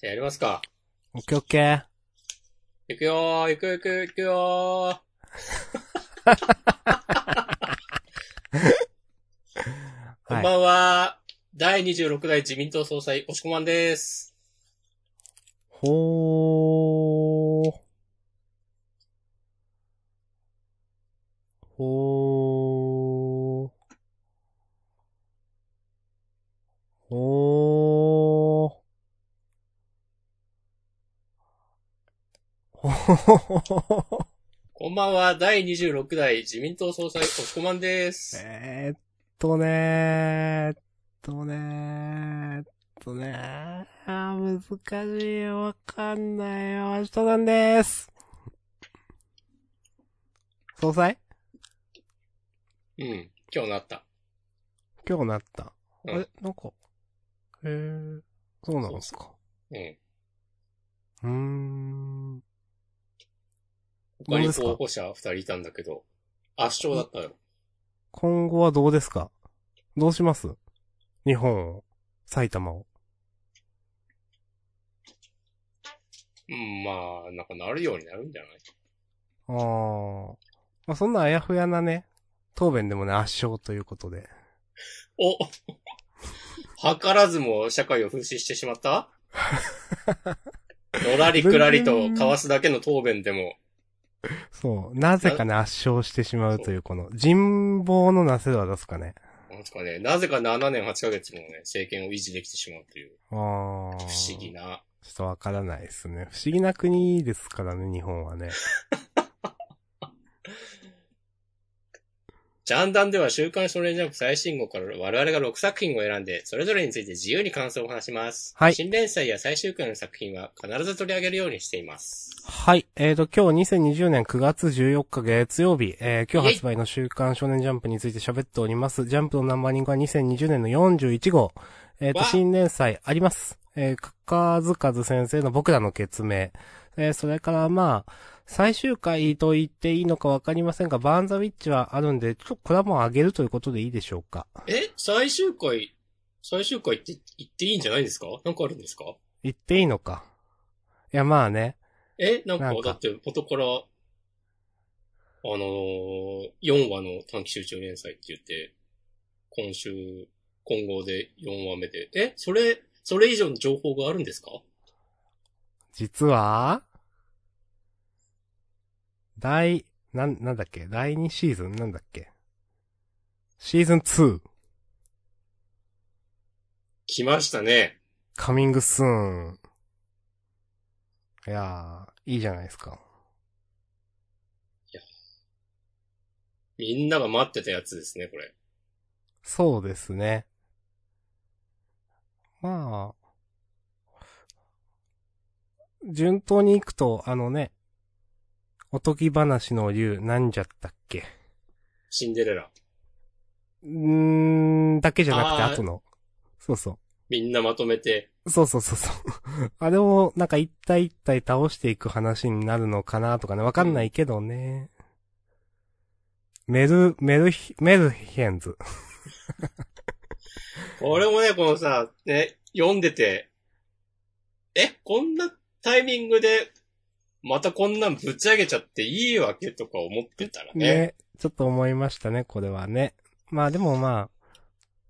じゃあやりますか。オッケーオッケー。いくよー、いくいくいくよー。こ んはい。ばんは。第26代自民党総裁、押しこまんです。ほー。ほ こんばんは。第26代自民党総裁、押しこまんです。えーっとねー、えーっとねー、えーっとねー、あー難しいよ、わかんないよ、明日なんでーす。総裁？うん。今日なった。今日なった。うんあれ？なんか、へー、そうなんですか。うん。うーん。他に候補者2人いたんだけど、圧勝だったよ。今後はどうですか？どうします？日本を、埼玉を。うん、まあ、なんかなるようになるんじゃない？あー。まあ、そんなあやふやなね、答弁でもね、圧勝ということで。お図らずも社会を風刺してしまった？のらりくらりと交わすだけの答弁でも、そう。なぜかね、圧勝してしまうという、この、人望のなせ度は出すかね。なんですかね、なぜか7年8ヶ月もね、政権を維持できてしまうという、あー。不思議。な。ちょっとわからないですね。不思議な国ですからね、日本はね。ジャンダンでは週刊少年ジャンプ最新号から我々が6作品を選んで、それぞれについて自由に感想を話します。はい新連載や最終回の作品は必ず取り上げるようにしています。はい。えーと、今日2020年9月14日月曜日、えー今日発売の週刊少年ジャンプについて喋っております。ジャンプのナンバリングは2020年の41号。えーと、わ新連載あります。えー、かかずかず先生の僕らの決明。えーそれからまあ、最終回と言っていいのかわかりませんが、バーンザウィッチはあるんで、ちょっとこれはもう上げるということでいいでしょうか。え？最終回、最終回って言っていいんじゃないんですか？なんかあるんですか？言っていいのか。いや、まあね。え？なんか、なんか。だって元から、あのー、4話の短期集中連載って言って、今週、今後で4話目で、え？それ、それ以上の情報があるんですか？実は、第、なん、なんだっけ？第2シーズン？なんだっけ？シーズン2、来ましたね。カミングスーン。いやー、いいじゃないですか。みんなが待ってたやつですね、これ。そうですね。まあ、順当に行くと、あのね、おとぎ話の竜、なんじゃったっけ？シンデレラ。うーん、だけじゃなくて、あー後の。そうそう。みんなまとめて、そうそうそうそう。あれを、なんか一体一体倒していく話になるのかなとかね、わかんないけどね。メル、メルヒ、メルヘンズ。これもね、このさ、ね、読んでて、え、こんなタイミングで、またこんなんぶち上げちゃっていいわけとか思ってたらね。ね。ちょっと思いましたね、これはね。まあでもまあ、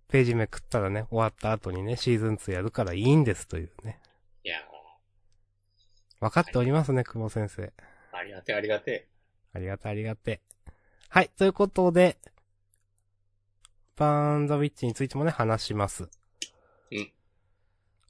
ページめくったらね、終わった後にね、シーズン2やるからいいんですというね。いやわかっておりますね、久保先生。ーありがてえありがてえ。ありがたいありがてえ。はい、ということで、 Burn the Witch についてもね、話します。うん。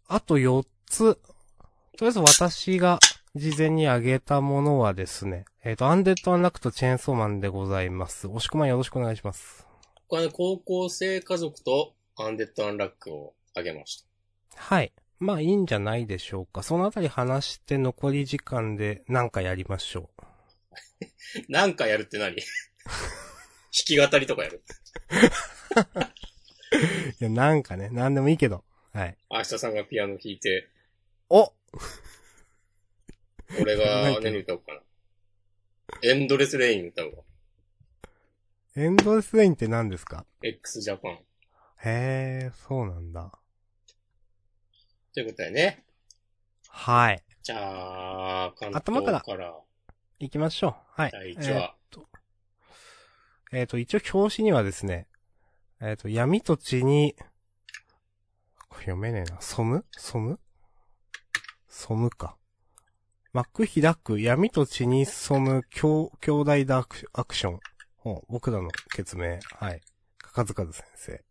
あと4つ。とりあえず私が事前に挙げたものはですね、えっ、と、アンデッド・アンラックとチェーンソーマンでございます。推しコマよろしくお願いします。これはね、高校生家族とアンデッド・アンラックをあげました。はい。まあいいんじゃないでしょうか。そのあたり話して残り時間で何かやりましょう。なんかやるって何？弾き語りとかやるいや、なんかね、なんでもいいけど。はい。明日さんがピアノ弾いて、お俺が何歌おうかな。エンドレスレイン歌うわ。エンドレスレインって何ですか？X ジャパン。へえ、そうなんだ。ということでね。はい。じゃあ、関頭から行きましょう。はい。第1話。えっ、と、一応表紙にはですね、えっ、と、闇と地に、これ読めねえな。ソム？ソム？ソムか。幕開く闇と地に染む兄兄弟ダークアクション。僕らの決明。はい。かかずかず先生。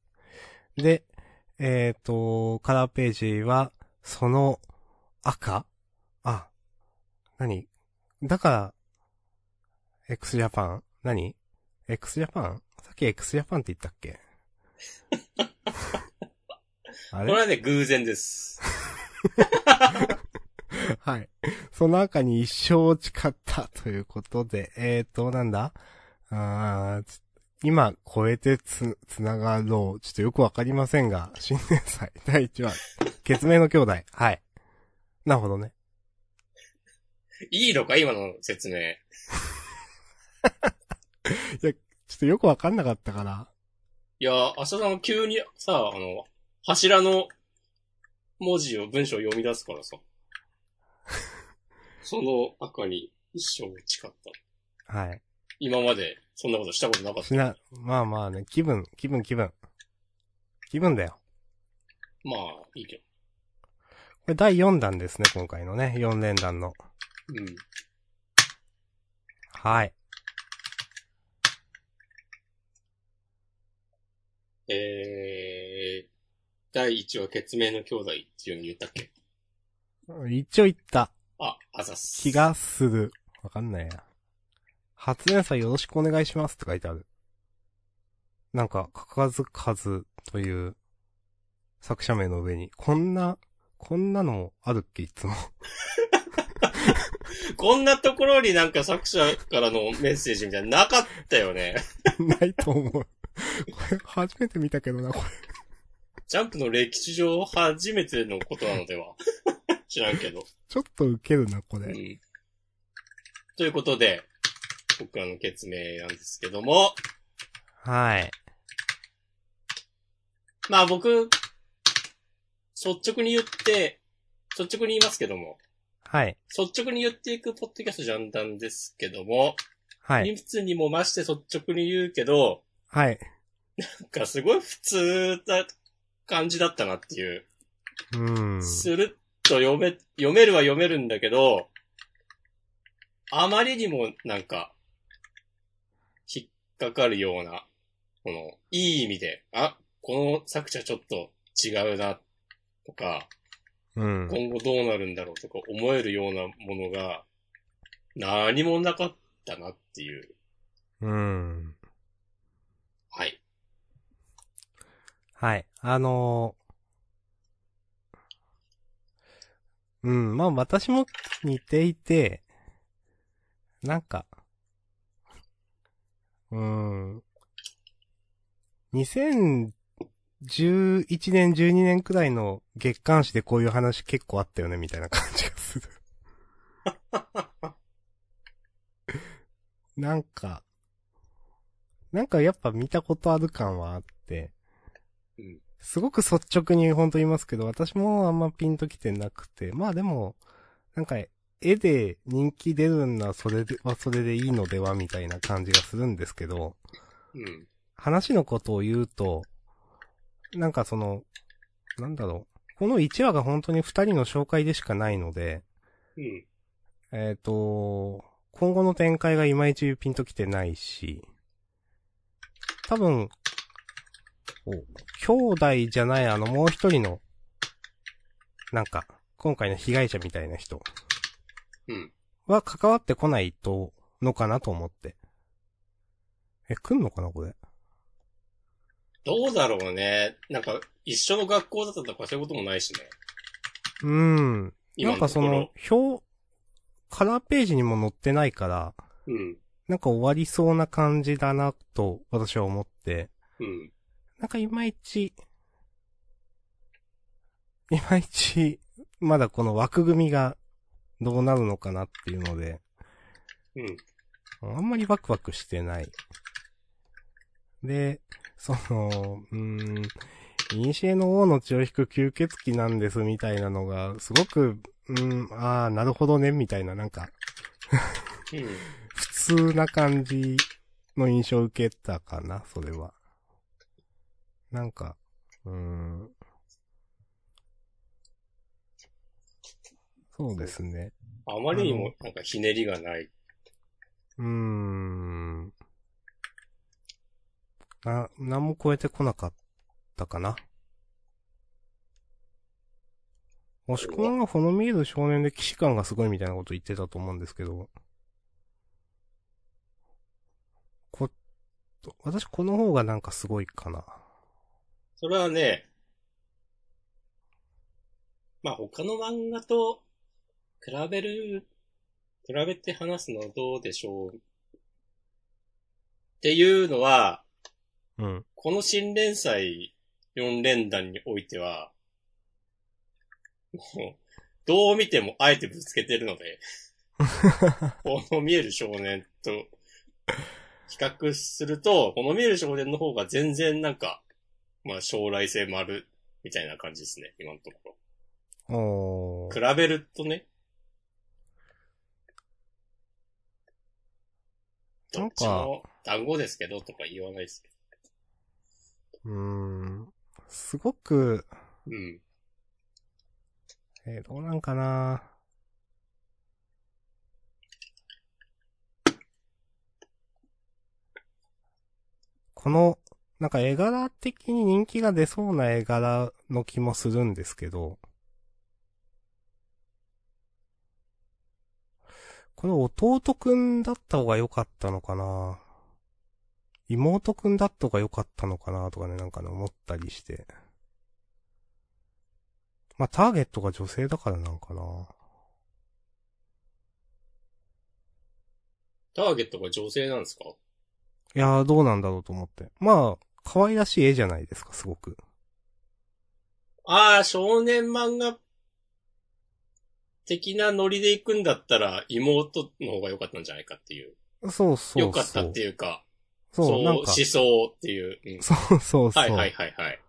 で、えっ、と、カラーページは、その赤あ、何？だから、x ジャパン？何 ?x ジャパン？さっき x ジャパンって言ったっけ？あれ？これはね、偶然です。はい。その赤に一生誓ったということで、えーと、なんだ？あ今、超えてつ、つながろう。ちょっとよくわかりませんが、新年祭 第1話、決命の兄弟。はい。なるほどね。いいのか？今の説明。ちょっとよくわかんなかったから。いや、明日さん急にさ、あの、柱の文字を、文章を読み出すからさ。その赤に一生誓った。はい。今までそんなことしたことなかった。しな、まあまあね、気分、気分、気分。気分だよ。まあ、いいけど。これ第4弾ですね、今回のね。4連弾の。うん。はい。えー、第1話、決明の兄弟っていうのに言ったっけ？一応言ったあ、あざっす。気がする。わかんないや。初連載よろしくお願いしますって書いてある。なんか、かかずかずという作者名の上に、こんな、こんなのあるっけいつも。こんなところになんか作者からのメッセージみたいなのなかったよね。ないと思う。これ、初めて見たけどな、これ。ジャンプの歴史上初めてのことなのでは知らんけど。ちょっとウケるな、これ。うん。ということで、僕らの決明なんですけども、はい。まあ僕、率直に言って、率直に言いますけども、はい。率直に言っていくポッドキャストジャンダンですけども、はい。いつにも増して率直に言うけど、はい。なんかすごい普通な感じだったなっていう。うん。するっと読め、読めるは読めるんだけど、あまりにもなんか、引っかかるような、この、いい意味で、あ、この作者ちょっと違うな、とか、うん。今後どうなるんだろうとか思えるようなものが、何もなかったなっていう。うん。はい。はい。あのーうん、まあ私も似ていて、なんか、うーん、2011年、12年くらいの月刊誌でこういう話結構あったよね、みたいな感じがする。なんか、なんかやっぱ見たことある感はあって、うん。すごく率直に本当言いますけど、私もあんまピンときてなくて、まあでも、なんか、絵で人気出るんな、それではそれでいいのでは、みたいな感じがするんですけど、うん。話のことを言うと、なんかその、なんだろう。この1話が本当に2人の紹介でしかないので、うん。えっ、と、今後の展開がいまいちピンときてないし、多分、お兄弟じゃないあのもう一人の、なんか、今回の被害者みたいな人うん。は関わってこないと、のかなと思って。え、来んのかなこれ？どうだろうね。なんか、一緒の学校だったとかそういうこともないしね。うーん。今なんかその、表、カラーページにも載ってないから、うん。なんか終わりそうな感じだな、と私は思って、うん。なんかいまいち、いまいち、まだこの枠組みがどうなるのかなっていうので、うん。あんまりワクワクしてない。で、その、うーん、イニシエの王の血を引く吸血鬼なんですみたいなのが、すごく、うん、ああ、なるほどね、みたいな、なんか、うん。普通な感じの印象を受けたかな、それは。なんか、うーん。そうですね。あまりにもなんかひねりがない。うーん。な、何も超えてこなかったかな。もしくはほの見える少年で騎士感がすごいみたいなこと言ってたと思うんですけど。こ、私この方がなんかすごいかな。それはね、まあ他の漫画と比べる、比べて話すのはどうでしょう。っていうのは、うん。この新連載4連弾においては、もう、どう見てもあえてぶつけてるので、この見える少年と比較すると、この見える少年の方が全然なんか、まあ将来性もあるみたいな感じですね、今のとこおー。ろ。比べるとね。どっちも団子ですけどとか言わないですけうーん。すごく、ど。うん。えーどうなんかなこの、なんか絵柄的に人気が出そうな絵柄の気もするんですけど、この弟くんだった方が良かったのかな？妹くんだった方が良かったのかな？とかね、なんかね、思ったりして。まあ、ターゲットが女性だからなんかな。ターゲットが女性なんですか？いやー、どうなんだろうと思って。まあ、可愛らしい絵じゃないですか、すごく。ああ、少年漫画的なノリで行くんだったら妹の方が良かったんじゃないかっていう。そうそうそう。良かったっていうか、そう、そうなんか、思想っていう。うんそうそうそう。はいはいはいはい。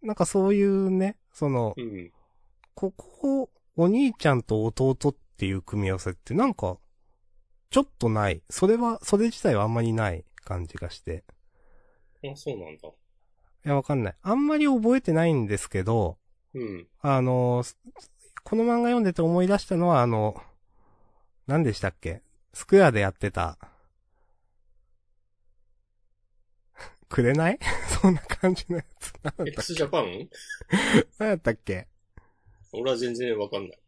なんかそういうね、その、うん。ここ、お兄ちゃんと弟っていう組み合わせってなんか、ちょっとない。それは、それ自体はあんまりない感じがして。あ、そうなんだ。いや、わかんない。あんまり覚えてないんですけど、うん。あの、すこの漫画読んでて思い出したのは、あの、何でしたっけ？スクエアでやってた、くれない？そんな感じのやつ。x ジャパン？け何やったっけ？俺は全然わかんない。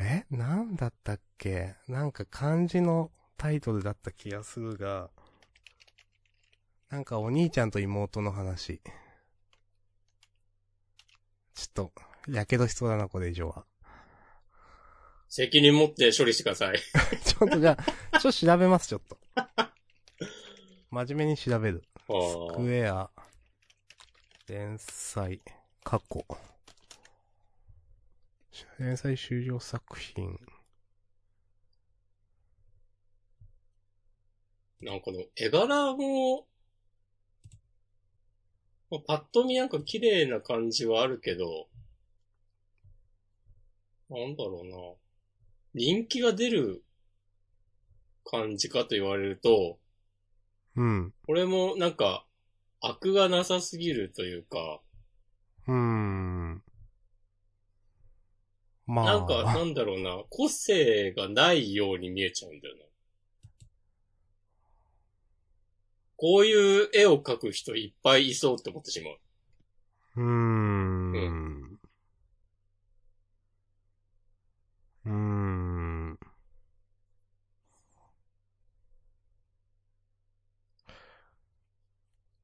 え？なんだったっけ？なんか漢字のタイトルだった気がするが、なんかお兄ちゃんと妹の話。ちょっと、やけどしそうだな、これ以上は。責任持って処理してください。ちょっとじゃあ、ちょっと調べます、ちょっと。真面目に調べる。あークエア、連載、過去。連載終了作品。なんかこの絵柄も、まあパッと見なんか綺麗な感じはあるけど、なんだろうな。人気が出る感じかと言われると、うん。これもなんか悪がなさすぎるというか、うーん。まあ。なんかなんだろうな、個性がないように見えちゃうんだよな。こういう絵を描く人いっぱいいそうって思ってしまう。うーん。うーん。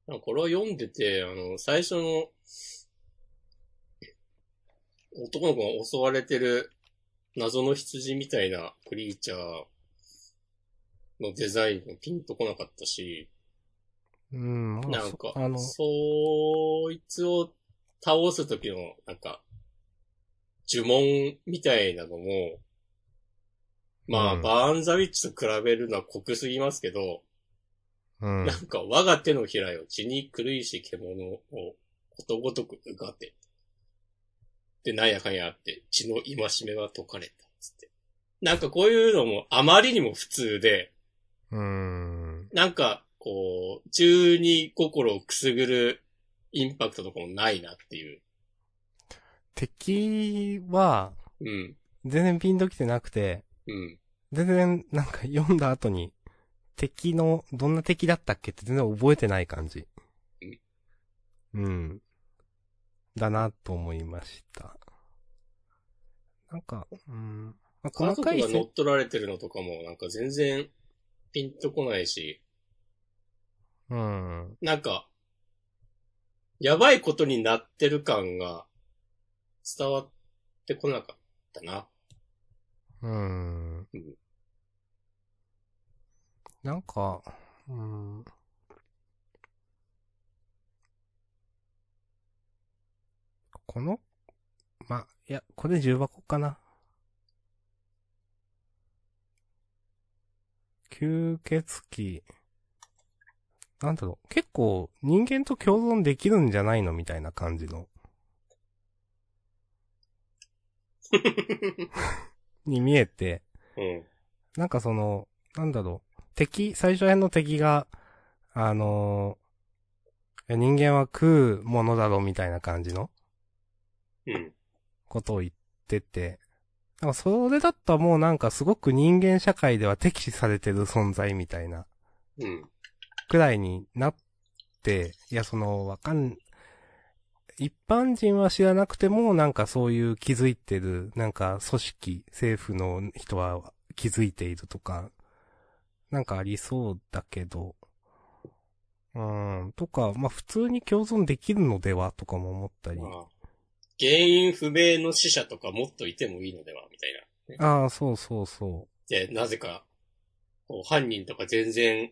なんこれを読んでて、あの、最初の、男の子が襲われてる謎の羊みたいなクリーチャーのデザインもピンとこなかったし、うん。まあなんかそあの、、そいつを倒す時の、なんか、呪文みたいなのも、まあ、うんバーンザウィッチと比べるのは濃すぎますけど、うんな。んか我が手のひらよ血に狂いし獣をことごとくうがて。で、なんやかんやあって、血の戒めは解かれた。つって。なんかこういうのもあまりにも普通で、うーん。なんか、こう、中に心をくすぐるインパクトとかもないなっていう。敵は、うん。全然ピンときてなくて、うん。全然、なんか読んだ後に、敵の、どんな敵だったっけって全然覚えてない感じ。うん。だなと思いました。なんか、うん。まあ、家細かいせ族が乗っ取られてるのとかもなんか全然ピンとこないし、うん。なんか、やばいことになってる感が伝わってこなかったな。うんうん。なんか、うん。この、ま、いや、これ重箱かな。吸血鬼。なんだろう、結構人間と共存できるんじゃないのみたいな感じの。に見えて、うん。なんかその、なんだろう、敵、最初辺の敵が、あのー人間は食うものだろうみたいな感じのうん。ことを言ってて、なんかそれだったらもうなんかすごく人間社会では敵視されてる存在みたいなうん。くらいになって、いやその、わかん、一般人は知らなくてもなんかそういう気づいてる、なんか組織、政府の人は気づいているとか、なんかありそうだけど、うーん、とか、まあ普通に共存できるのではとかも思ったり。まあ、原因不明の死者とかもっといてもいいのではみたいな。ああ、そうそうそで、なぜか、こう犯人とか全然、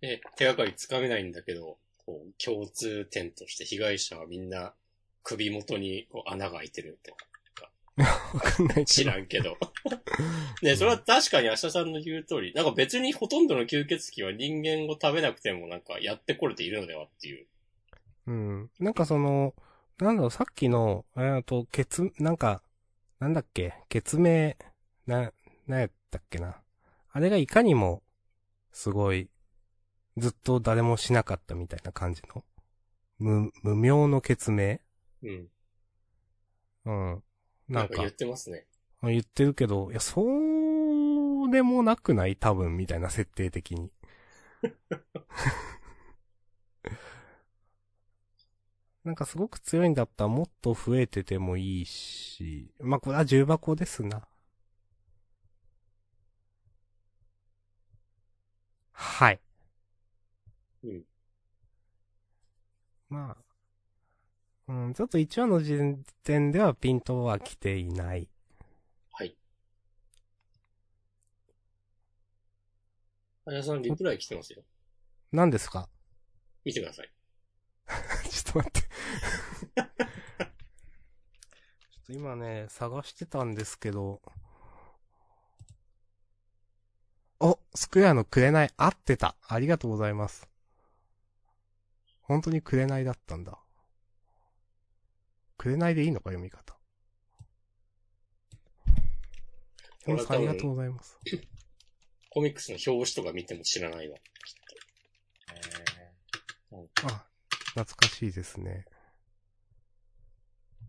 ね、手がかりつかめないんだけど、こう共通点として被害者はみんな首元にこう穴が開いてるとかう。わかんないけど。知らんけど。ね、それは確かに明日さんの言う通り、なんか別にほとんどの吸血鬼は人間を食べなくてもなんかやってこれているのではっていう。うん。なんかその、なんだろう、さっきの、えーと、ケツ、なんか、なんだっけ、血名、な、なんやったっけな？あれがいかにも、すごい、ずっと誰もしなかったみたいな感じの、無、無名の血名うん。うん。なんんかなか言っ、てますね。言ってるけど、いや、そうでもなくない？多分、みたいな設定的に。なんかすごく強いんだったらもっと増えててもいいし、まあ、これは重箱ですな。はい。うん。まあ、うん、ちょっと1話の時点ではピントは来ていない。はい。あやさんリプライ来てますよ。何ですか？見てください。ちょっと待って。ちょっと今ね、探してたんですけど。お、スクエアの紅合ってた。ありがとうございます。本当に紅だったんだ。紅でいいのか読み方。ありがとうございます。コミックスの表紙とか見ても知らないわ。あ、懐かしいですね。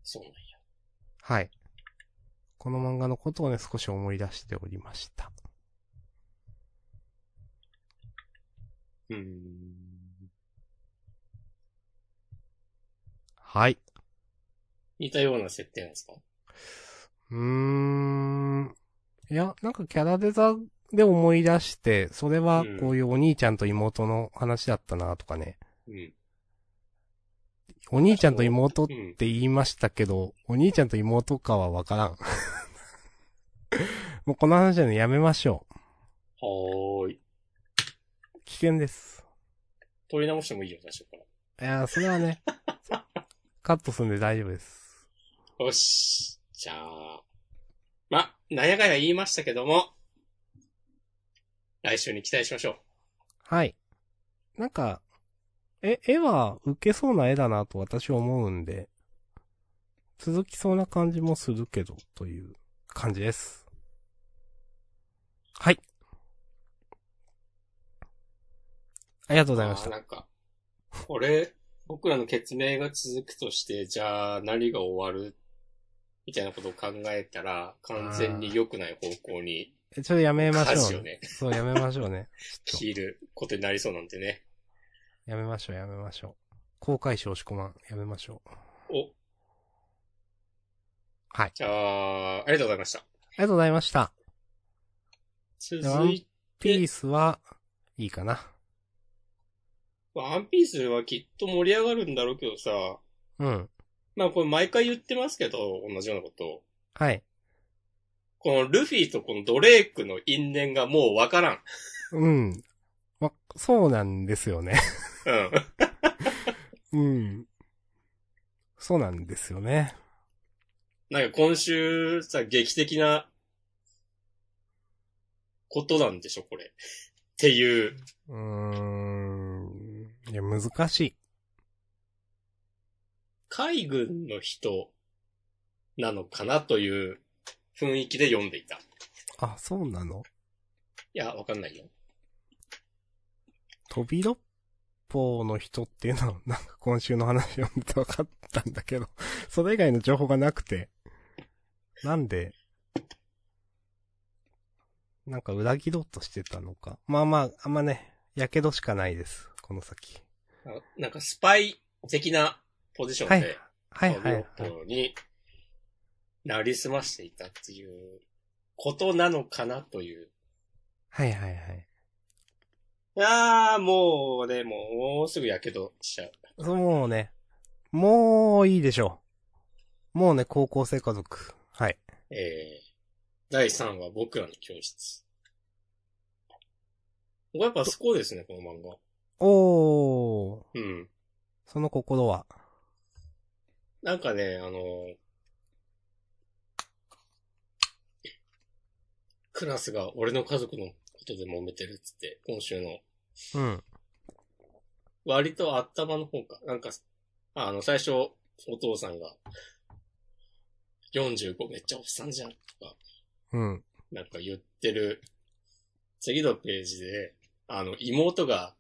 そうなんや。はい。この漫画のことをね、少し思い出しておりました。うーん。はい。似たような設定なんですか？うーん。いや、なんかキャラデザで思い出して、それはこういうお兄ちゃんと妹の話だったなとかね。うん。お兄ちゃんと妹っうん。て言いましたけど、お兄ちゃんと妹かはわからん。もうこの話はね、やめましょはーい。う。危険です。取り直してもいいよ、最初から。いやー、それはね、カットするんで大丈夫です。よし。じゃあ。ま、なんやかんや言いましたけども、来週に期待しましょう。はい。なんか、え、絵は受けそうな絵だなと私は思うんで、続きそうな感じもするけど、という感じです。はい。ありがとうございました。なんか、これ、僕らの決明が続くとして、じゃあ何が終わる？みたいなことを考えたら、完全に良くない方向にえちょっとやめましょう。ね、そう、やめましょうね。切ることになりそうなんでね。と、やめましょう、やめましょう。公開少子コマン、やめましょう。お、はい。じゃあ、ありがとうございました。ありがとうございました。続いピースは、いいかな。ワンピースはきっと盛り上がるんだろうけどさ、うん。まあこれ毎回言ってますけど、同じようなことを。はい。このルフィとこのドレイクの因縁がもうわからん。うん。ま、そうなんですよね。うん。うん。そうなんですよね。なんか今週さ、劇的なことなんでしょ、これ。っていう。うーん。いや、難しい。海軍の人なのかなという雰囲気で読んでいた。いあ、そうなの？や、わかんないよ。飛び六方の人っていうのは、なんか今週の話読んでて分かったんだけど、それ以外の情報がなくて、なんで、なんか裏切ろうとしてたのか。まあまあ、あんまね、やけどしかないです。この先。あなんかスパイ的なポジションはいで、はいはい、はい。になりすましていたっていうことなのかなという。はいはいはい。ああ、もうね、もうすぐやけどしちゃう。そうもうね、もういいでしょう。もうね、高校生家族。はい。えー、第3話、僕らの教室。やっぱすごいですね、この漫画。おー、うん。その心は？なんかね、あの、クラスが俺の家族のことで揉めてるっつって、今週の、うん。割と頭の方か。なんか、あの、最初、お父さんが、45めっちゃおっさんじゃん、とか、うん。なんか言ってる、次のページで、あの、妹が、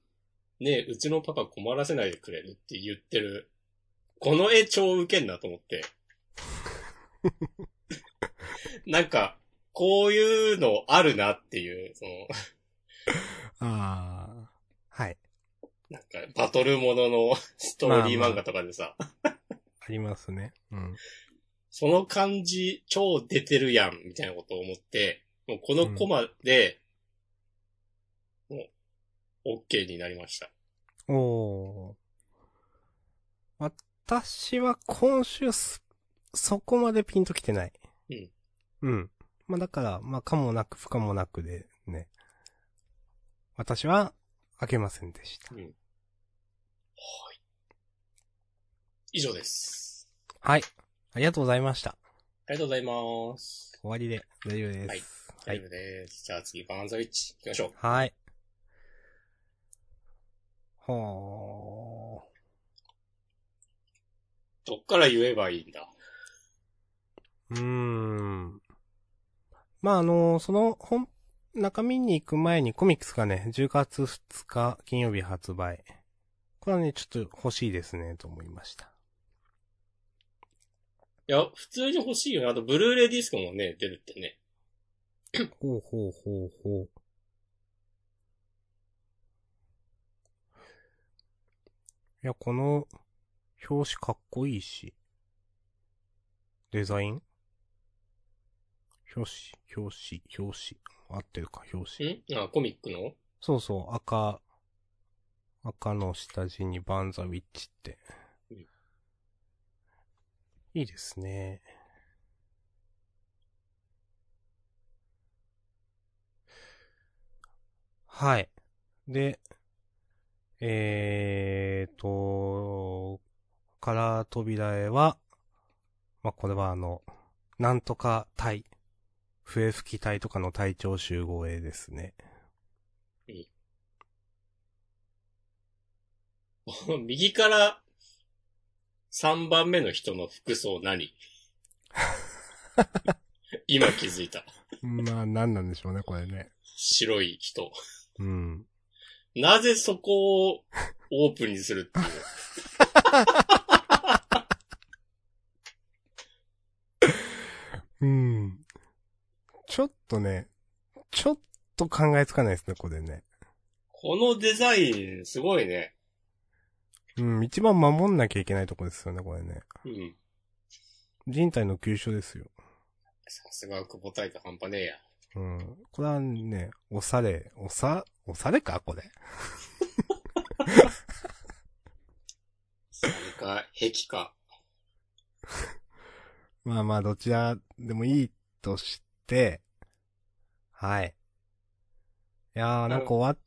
ねえ、うちのパパ困らせないでくれるって言ってる、この絵超ウケんなと思って。なんか、こういうのあるなっていう、その、あー。はい。なんか、バトルもののストーリー漫画とかでさ、ありますね。うん。その感じ超出てるやん、みたいなことを思って、もうこのコマで、OK になりました。おー。私は今週す、そこまでピンときてない。うん。うん。まあだから、まあかもなく不可もなくでね。私は、開けませんでした。うん。はい。以上です。はい。ありがとうございました。ありがとうございます。終わりで大丈夫です。はい大丈夫です。じゃあ次、バーンザウィッチ行きましょう。はい。はどっから言えばいいんだ。ー。うーん。まあ、あのその本、中身に行く前にコミックスがね、10月2日金曜日発売。これはね、ちょっと欲しいですね、と思いました。いや、普通に欲しいよね。あと、ブルーレイディスクもね、出るってね。ほうほうほうほう。いや、この表紙かっこいいし。デザイン？表紙、表紙、表紙。合ってるか、表紙。ん？あ、コミックの？そうそう、赤、赤の下地にバンザウィッチってうん。いいですね。はい。で、えーと、カラー扉絵は、まあ、これはあの、なんとか隊、笛吹き隊とかの隊長集合絵ですね。右から3番目の人の服装何？今気づいた。まあ、何なんでしょうね、これね。白い人。うん。なぜそこをオープンにするっていう。うん。ちょっとね、ちょっと考えつかないですね、これね。このデザイン、すごいね。うん、一番守んなきゃいけないとこですよね、これね。うん。人体の急所ですよ。さすが久保大と半端ねえや。うん。これはね、おされ、おさ、おされかこれ？それか、壁か。まあまあ、どちらでもいいとして、はい。いやー、なんか終わっ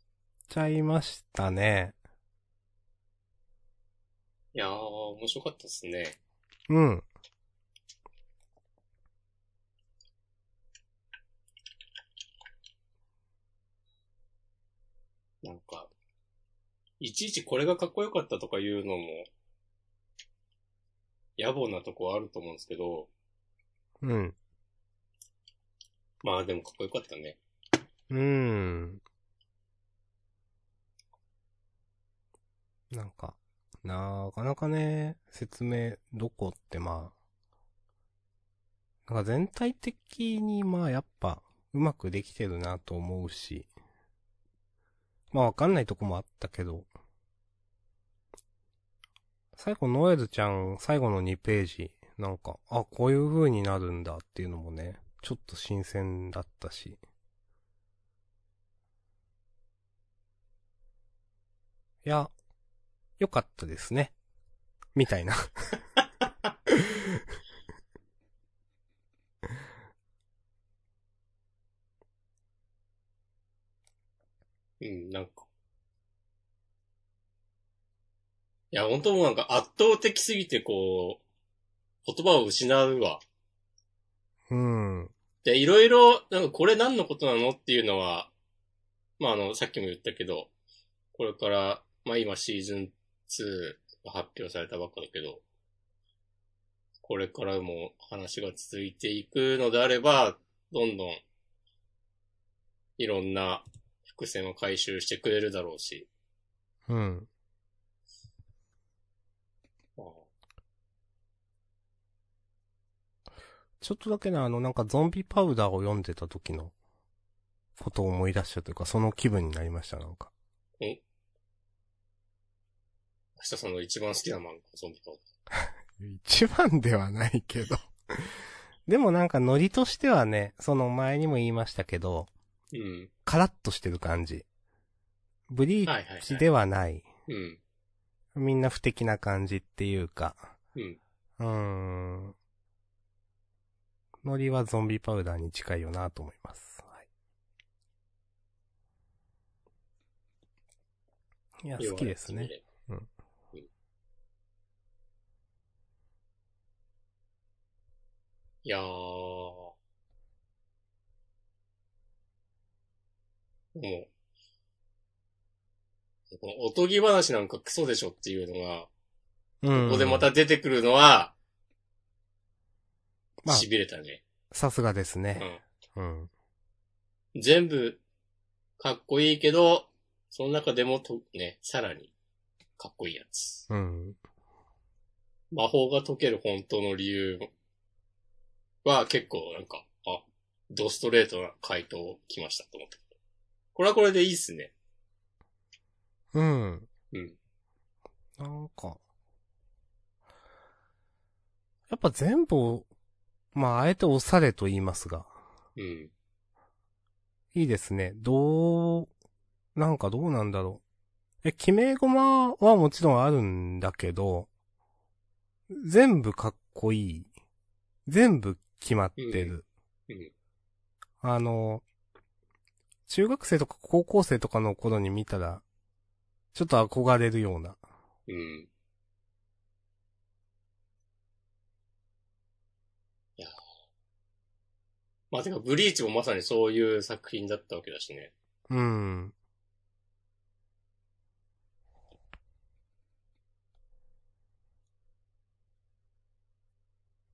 ちゃいましたね。いやー、面白かったですね。うん。なんか、いちいちこれがかっこよかったとかいうのも、野暮なとこあると思うんですけど、うん。まあでもかっこよかったね。うーん。なんか、なかなかね、説明どこってまあ、なんか全体的にまあやっぱうまくできてるなと思うし、まあわかんないとこもあったけど、最後ノエルちゃん最後の2ページ、なんか、あ、こういう風になるんだっていうのもね、ちょっと新鮮だったし、いや、よかったですね。みたいな。うん、なんか。いや、本当もうなんか圧倒的すぎてこう、言葉を失うわ。うん。で、いろいろ、なんかこれ何のことなのっていうのは、まああの、さっきも言ったけど、これから、まあ今シーズン2が発表されたばっかだけど、これからも話が続いていくのであれば、どんどん、いろんな伏線を回収してくれるだろうし、うん。まあちょっとだけね、あの、なんかゾンビパウダーを読んでた時のことを思い出したというか、その気分になりました、なんか。明日さんの一番好きな漫画、ゾンビパウ 一番ではないけど。でもなんかノリとしてはね、その前にも言いましたけど、ダー。うん。カラッとしてる感じ。ブリ。ーチではない。うん。みんな不敵な感じっていうか。うん。うーん。ノリはゾンビパウダーに近いよなと思います。はい。いや、好きですね。。うんうん。いやー。もう、このおとぎ話なんかクソでしょっていうのが、うん。ここでまた出てくるのは、まあ痺れたね。さすがですね。うん。うん。全部、かっこいいけど、その中でもと、ね、さらに、かっこいいやつ。うん。魔法が解ける本当の理由は結構なんか、あ、ドストレートな回答来ましたと思った。これはこれでいいっすね。うん。うん。なんか。やっぱ全部を、まあ、あえて押されと言いますが、うん。いいですね。どう、なんかどうなんだろう。え、決め駒はもちろんあるんだけど、全部かっこいい。全部決まってる。うん。あの、中学生とか高校生とかの頃に見たら、ちょっと憧れるような。うん。いやーまあ、てか、ブリーチもまさにそういう作品だったわけだしね。うん。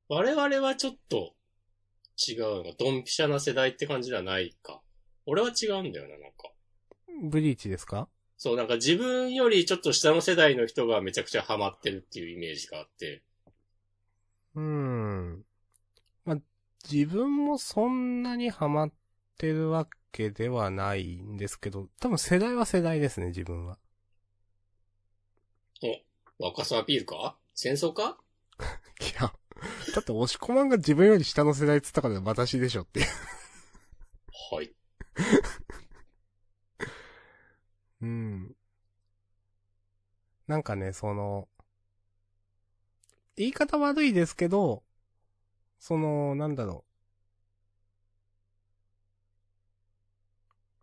我々はちょっと違うのか。ドンピシャな世代って感じではないか。俺は違うんだよな、なんか。ブリーチですか？そう、なんか自分よりちょっと下の世代の人がめちゃくちゃハマってるっていうイメージがあって。うーん。まあ、自分もそんなにハマってるわけではないんですけど、多分世代は世代ですね、自分は。若さアピールか？戦争か？いや、だって押し込まんが自分より下の世代っつったから私でしょっていう。はい。うん。なんかね、その、言い方悪いですけど、その、なんだろう。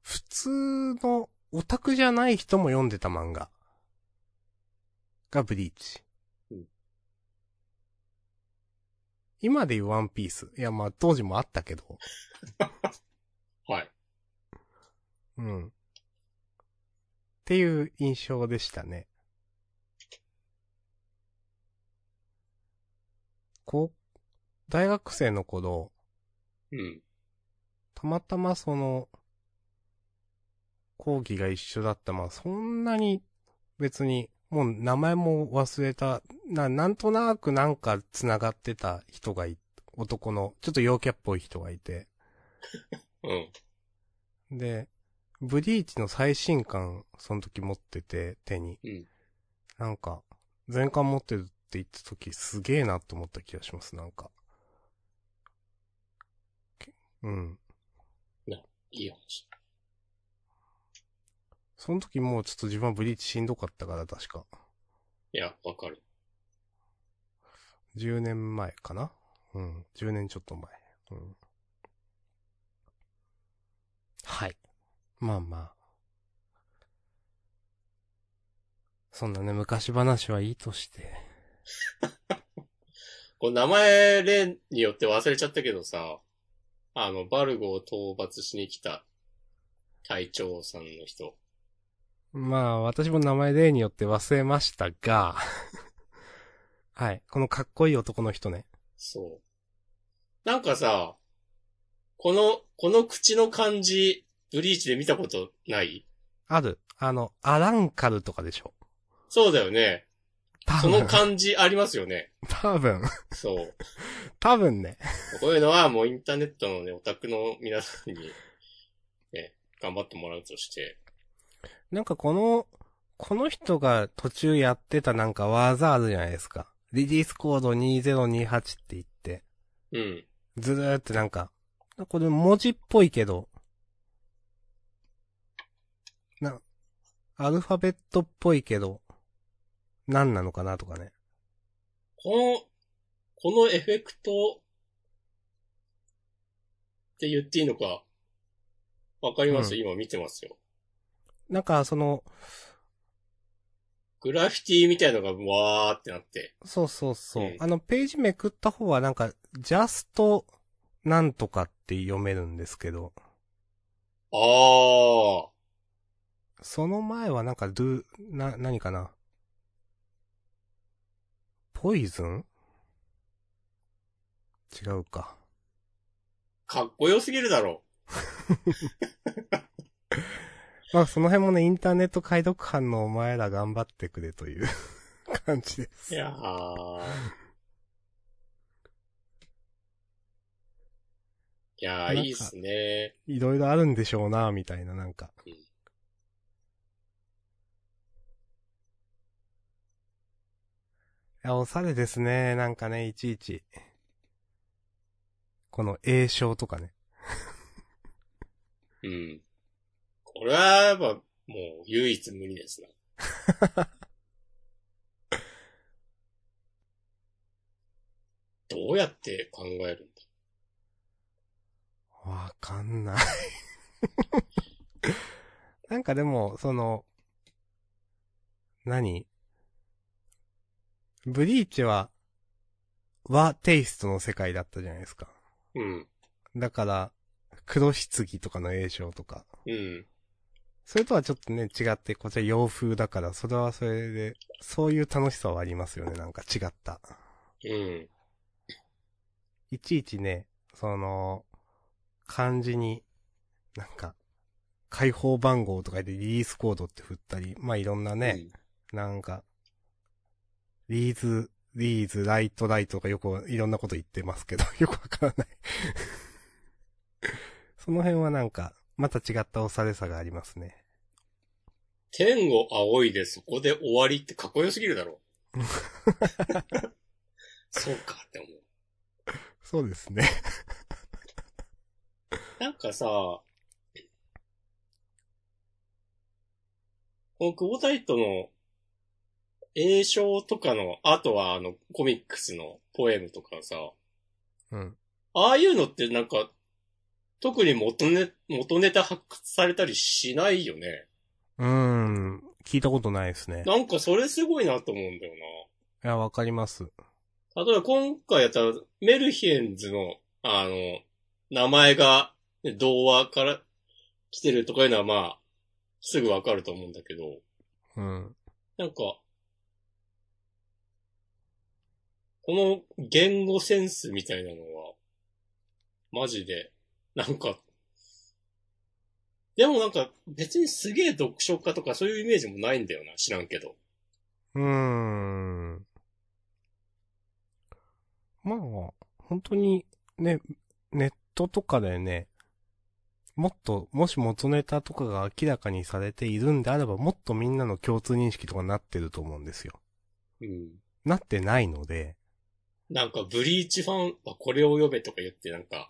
普通のオタクじゃない人も読んでた漫画。がブリーチ。うん今で言うワンピース。いや、まあ当時もあったけど。はい。うん。っていう印象でしたね。こう、大学生の頃、うん。たまたまその、講義が一緒だった。まあそんなに別に、もう名前も忘れた、な、なんとなくなんか繋がってた人がい、男の、ちょっと陽キャっぽい人がいて。うん。で、ブリーチの最新刊、その時持ってて、手に。うんなんか、全巻持ってるって言った時すげえなと思った気がします、なんか。けうん。いい話。その時もうちょっと自分はブリーチしんどかったから、確か。いや、わかる。10年前かな？うん。10年ちょっと前。うん。はい。まあまあ。そんなね、昔話はいいとして。これ名前例によって忘れちゃったけどさ、あの、バルゴを討伐しに来た隊長さんの人。まあ、私も名前例によって忘れましたが、はい。このかっこいい男の人ね。そう。なんかさ、この、この口の感じ、ブリーチで見たことない？ある。あの、アランカルとかでしょ。そうだよね。その感じありますよね。多分。そう。多分ね。こういうのはもうインターネットのね、オタクの皆さんに、ね、頑張ってもらうとして。なんかこの、この人が途中やってたなんか技あるじゃないですか。リリースコード2028って言って、うん。ずるーってなんか、これ文字っぽいけど、な、アルファベットっぽいけど、何なのかなとかね。この、このエフェクトって言っていいのか、わかります、うん今見てますよ。なんかその、グラフィティみたいのがわーってなって。そうそうそう。うんあのページめくった方はなんか、ジャストなんとかって読めるんですけど、あー。その前はなんか、ドゥ、な、何かな？ポイズン？違うか。かっこよすぎるだろ。まあその辺もね、インターネット解読班のお前ら頑張ってくれという 感じです。いやー。いやー、いいっすね。いろいろあるんでしょうな、みたいななんか。うんや、おしゃれですね。なんかね、いちいち。この栄唱とかね。うん。これは、やっぱ、もう、唯一無二ですな。どうやって考えるんだ？わかんない。なんかでも、その、何？ブリーチは、和テイストの世界だったじゃないですか。うん。だから、黒棺とかの栄唱とか。うん。それとはちょっとね、違って、こちら洋風だから、それはそれで、そういう楽しさはありますよね、なんか違った。うん。いちいちね、その、漢字に、なんか、解放番号とかでリリースコードって振ったり、まあいろんなね、なんか、リーズ、リーズ、ライト、ライトとかよくいろんなこと言ってますけど、よくわからない その辺はなんか、また違ったおしゃれさがありますね。天を仰いでそこで終わりってかっこよすぎるだろ。そうかって思う。そうですね。なんかさ、この久保タイトの映像とかの、あとはあのコミックスのポエムとかさ、うん。ああいうのってなんか、特に元ネ元ネタ発掘されたりしないよね。うーん。聞いたことないですね。なんかそれすごいなと思うんだよいや、わかります。な。例えば今回やったら、メルヒエンズの、あの、名前が、ね童話から来てるとかいうのはまあ、すぐわかると思うんだけど、うん。なんか、この言語センスみたいなのは、マジで、なんか、でもなんか別にすげえ読書家とかそういうイメージもないんだよな、知らんけど。うーん。まあ、本当に、ね、ネットとかでね、もっと、もし元ネタとかが明らかにされているんであれば、もっとみんなの共通認識とかなってると思うんですよ。うん。なってないので、なんかブリーチファンはこれを読めとか言ってなんか、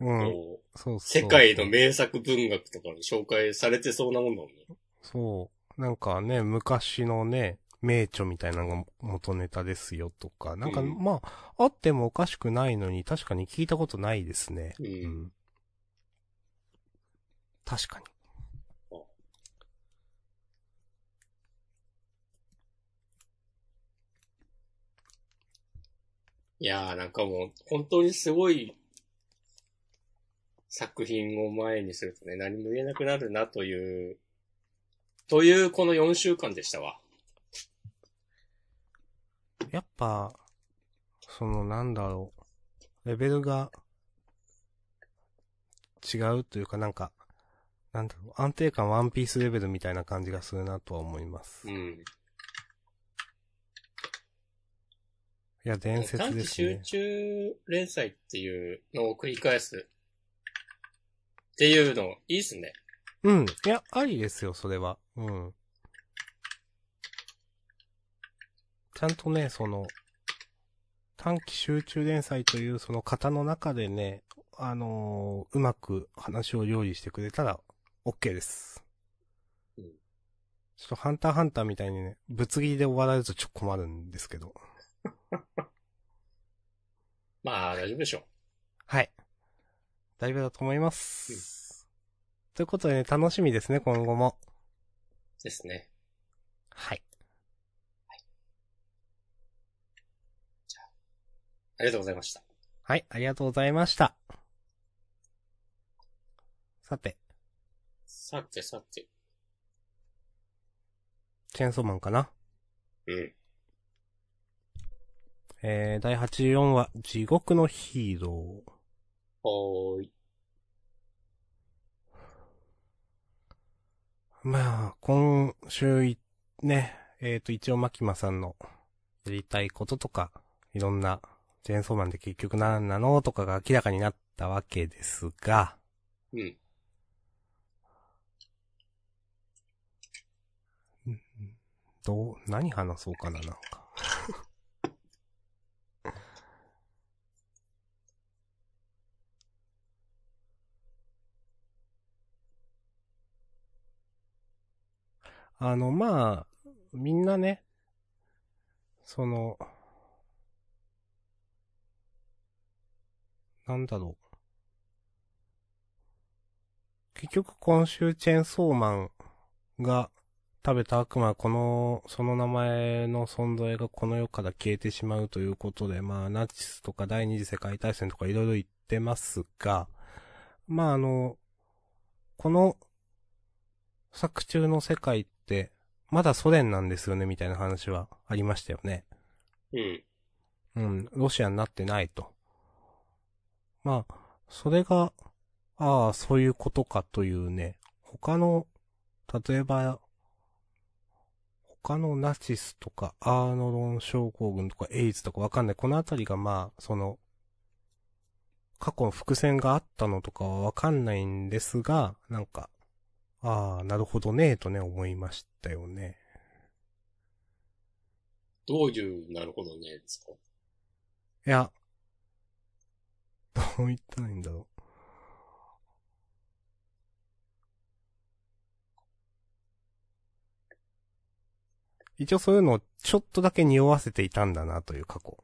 うん、こうそうそう。世界の名作文学とかに紹介されてそうなもんだもんね。そう。なんかね、昔のね、名著みたいなのが元ネタですよとか、なんか、うんまあ、あってもおかしくないのに、確かに聞いたことないですね。うん確かに。いやーなんかもう本当にすごい作品を前にするとね、何も言えなくなるなという、というこの4週間でしたわ。やっぱ、そのなんだろう、レベルが違うというかなんか、なんだろう、安定感ワンピースレベルみたいな感じがするなとは思います。いうん。や、伝説短期ですね。集中連載っていうのを繰り返すっていうのいいっすね。うん。いや、ありですよ、それは。うん。ちゃんとね、その、短期集中連載というその型の中でね、あのーうまく話を料理してくれたら、OK です。うんちょっとハンターハンターみたいにね、ぶつ切りで終わられるとちょっと困るんですけど。まあ大丈夫でしょはい。大丈夫だと思います。ということでね、楽しみですね、今後も。う。ですね。はい。ありがとうございました。はい、ありがとうございました。さて、さてさて。チェーンソーマンかな？うん。えー、第84話、地獄のヒーロー。はーい。まあ、今週い、ね、えっ、と、一応、マキマさんのやりたいこととか、いろんな、チェーンソーマンで結局何なのとかが明らかになったわけですが、うん。どう、何話そうかな、なんか。あの、まあ、みんなね、その、なんだろう。結局今週チェーンソーマンが食べた悪魔この、その名前の存在がこの世から消えてしまうということで、まあ、ナチスとか第二次世界大戦とかいろいろ言ってますが、まああの、この作中の世界っ、まだソ連なんですよね、みたいな話はありましたよね。うん。うん、ロシアになってないと。まあ、それが、ああ、そういうことかというね、他の、例えば、他のナチスとか、アーノロン症候群とか、エイズとかわかんない。このあたりがまあ、その、過去の伏線があったのとかはわかんないんですが、なんか、ああ、なるほどね、とね、思いましたよね。どういう、なるほどね、ですか？いや、どう言ったらいいんだろう。一応そういうのをちょっとだけ匂わせていたんだなという過去。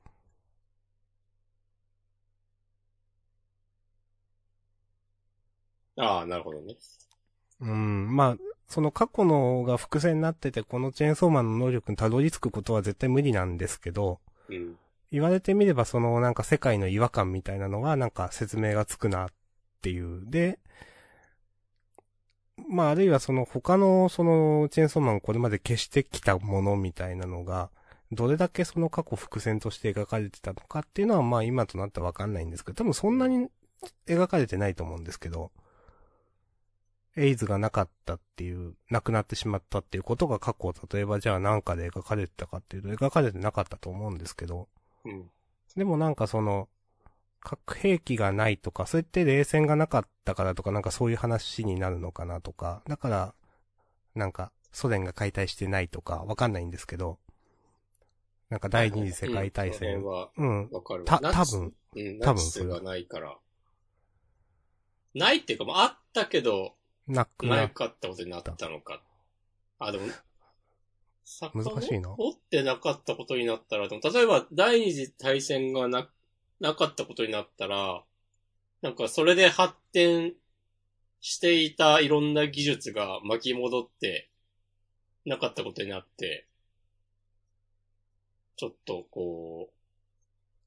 ああ、なるほどね。うん、まあ、その過去のが伏線になってて、このチェーンソーマンの能力にたどり着くことは絶対無理なんですけど、うん。言われてみればそのなんか世界の違和感みたいなのはなんか説明がつくなっていう。で、まああるいはその他のそのチェーンソーマンをこれまで消してきたものみたいなのが、どれだけその過去伏線として描かれてたのかっていうのはまあ今となってはわかんないんですけど、多分そんなに描かれてないと思うんですけど、エイズがなかったっていう、なくなってしまったっていうことが過去、例えばじゃあ何かで描かれてたかっていうと描かれてなかったと思うんですけど、うん。でもなんかその、核兵器がないとか、そうやって冷戦がなかったからとか、なんかそういう話になるのかなとか、だから、なんか、ソ連が解体してないとか、わかんないんですけど、なんか第二次世界大戦、うん、わかる。た、多分、うん、多分それないから。ないっていうか、まあ、あったけど、なくな、なかったことになったのか。あ、でも、難しいな持ってなかったことになったら、でも例えば第二次大戦がな、なかったことになったら、なんかそれで発展していたいろんな技術が巻き戻って、なかったことになって、ちょっとこ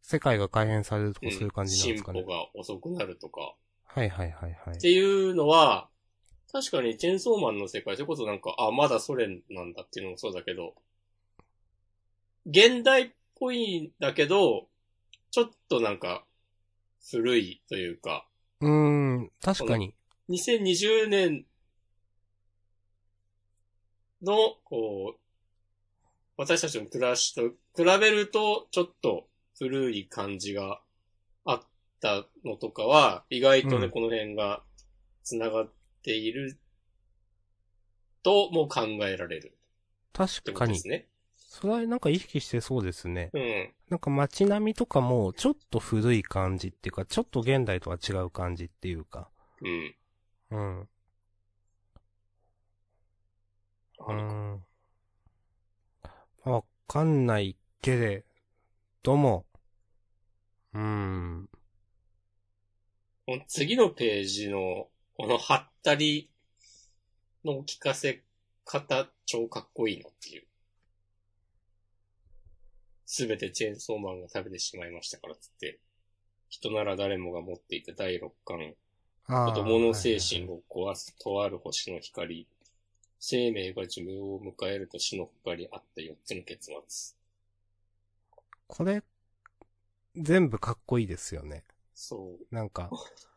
世界が改変されるとう、かそういう感じなんですかね。進歩が遅くなるとか、はいはいはいはいっ。ていうのは、確かにチェーンソーマンの世界、それこそなんか、あ、まだソ連なんだっていうのもそうだけど、現代っぽいんだけど、ちょっとなんか、古いというか、うーん、確かに。2020年の、こう、私たちの暮らしと比べると、ちょっと古い感じがあったのとかは、意外とね、うんこの辺が繋がっているとも考えられる確かに。とですね。それはなんか意識してそうですね。うん。なんか街並みとかも、ちょっと古い感じっていうか、ちょっと現代とは違う感じっていうか。うん。うん。うん。わかんないけれども、うーん。この次のページの、このハったりの聞かせ方、超かっこいいなっていう。すべてチェーンソーマンが食べてしまいましたからつって、人なら誰もが持っていた第六感、あ子供の精神を壊すとある星の光、生命が寿命を迎えると死の光あった四つの結末。これ、全部かっこいいですよね。そなんか、う。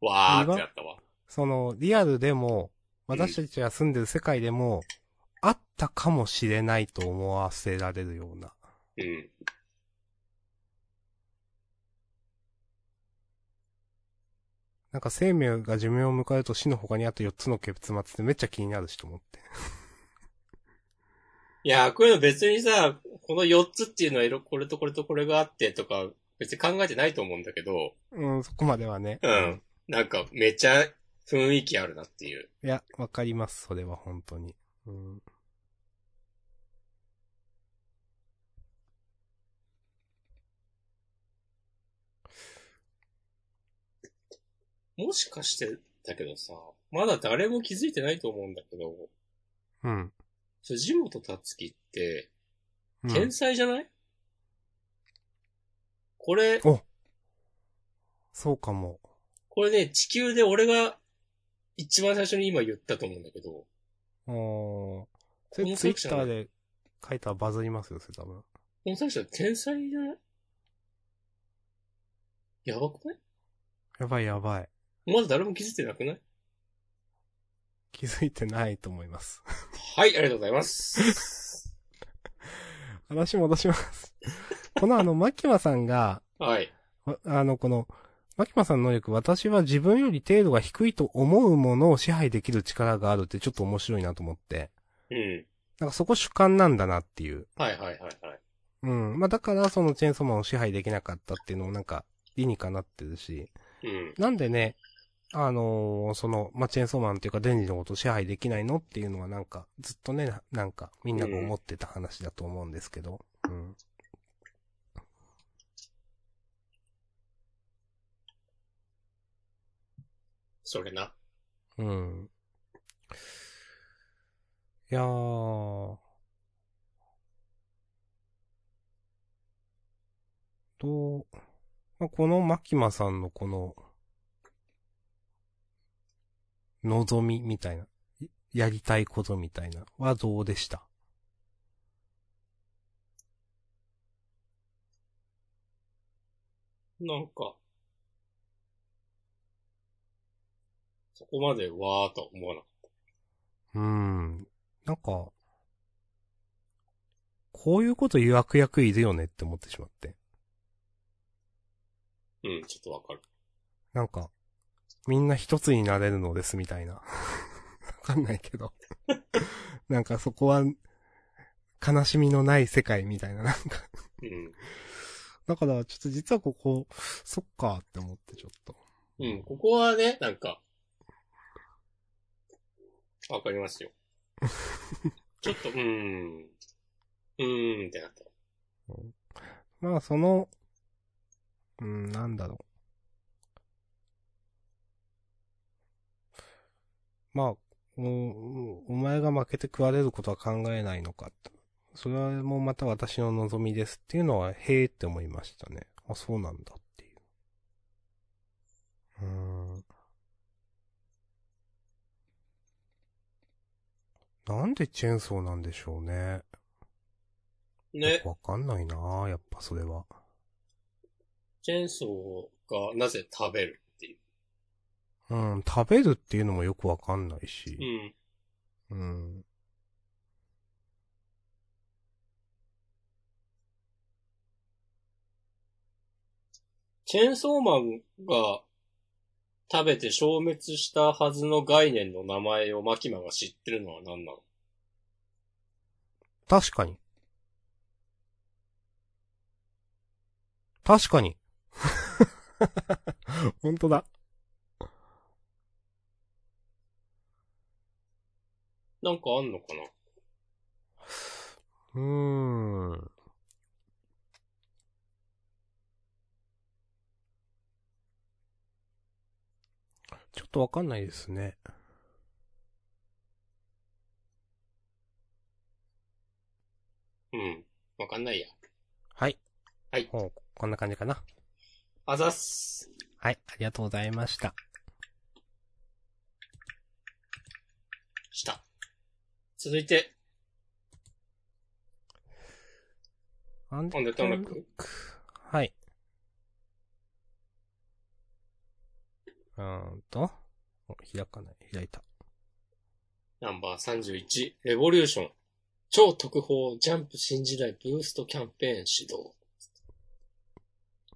わーってやったわ。その、リアルでも、私たちが住んでる世界でも、あったかもしれないと思わせられるような。うん。なんか生命が寿命を迎えると死の他にあと4つの結末ってめっちゃ気になるしと思って。いや、こういうの別にさ、この4つっていうのはいろ、これとこれとこれがあってとか、別に考えてないと思うんだけど、うん、そこまではね。うん。なんかめちゃ雰囲気あるなっていう。いや、わかります、それは本当に。うん。もしかしてだけどさ、まだ誰も気づいてないと思うんだけど、うん。辻本達樹って、うん天才じゃない、これ、そうかも。これね、地球で俺が一番最初に今言ったと思うんだけど、おー。それツイッターで書いたらバズります？よ、それ多分。この作者天才じゃない？いやばくない？やばいやばい。まだ誰も気づいてなくない？気づいてないと思います。はい、ありがとうございます。話戻します。このあの、マキマさんが、はい。わあの、この、マキマさんの能力、私は自分より程度が低いと思うものを支配できる力があるってちょっと面白いなと思って。うん。なんかそこ主観なんだなっていう。はいはいはいはい。うん。まあ、だからそのチェーンソーマンを支配できなかったっていうのもなんか理にかなってるし。うん。なんでね、あのーその、まあ、チェーンソーマンっていうかデンジのことを支配できないのっていうのはなんか、ずっとね、ななんか、みんなが思ってた話だと思うんですけど。うん。それな。うん。いやー。と、まあ、このマキマさんのこの、望みみたいな、いやりたいことみたいな、はどうでした？なんか、そこまでわーとは思わなかっうーん。なんか、こういうこと言う悪役いるよねって思ってしまって。た。うん、ちょっとわかる。なんか、みんな一つになれるのですみたいな。わかんないけど。なんかそこは、悲しみのない世界みたいな、なんか。うん。だから、ちょっと実はここ、そっかって思ってちょっと。うん、ここはね、なんか、わかりますよ。ちょっと、うーん。うーんってなった。まあ、その、うん、なんだろう。まあ、おお前が負けて食われることは考えないのか。それはもうまた私の望みですっていうのは、へえって思いましたね。あ、そうなんだっていう。うーん。なんでチェーンソーなんでしょうね。ねわかんないなやっぱそれは。チェーンソーがなぜ食べるっていう。うん、食べるっていうのもよくわかんないしう。ん。うん。チェーンソーマンが食べて消滅したはずの概念の名前をマキマが知ってるのは何なの？確かに。確かに。本当だ。なんかあんのかな？うーん。ちょっとわかんないですね。うん。わかんないや。はい。はいほうこんな感じかな。あざっす。はい、ありがとうございました。した。続いて、アンデッドアンラックはい。うーんと、お開かない、開いた。ナンバー31、レボリューション。超特報ジャンプ新時代ブーストキャンペーン始動。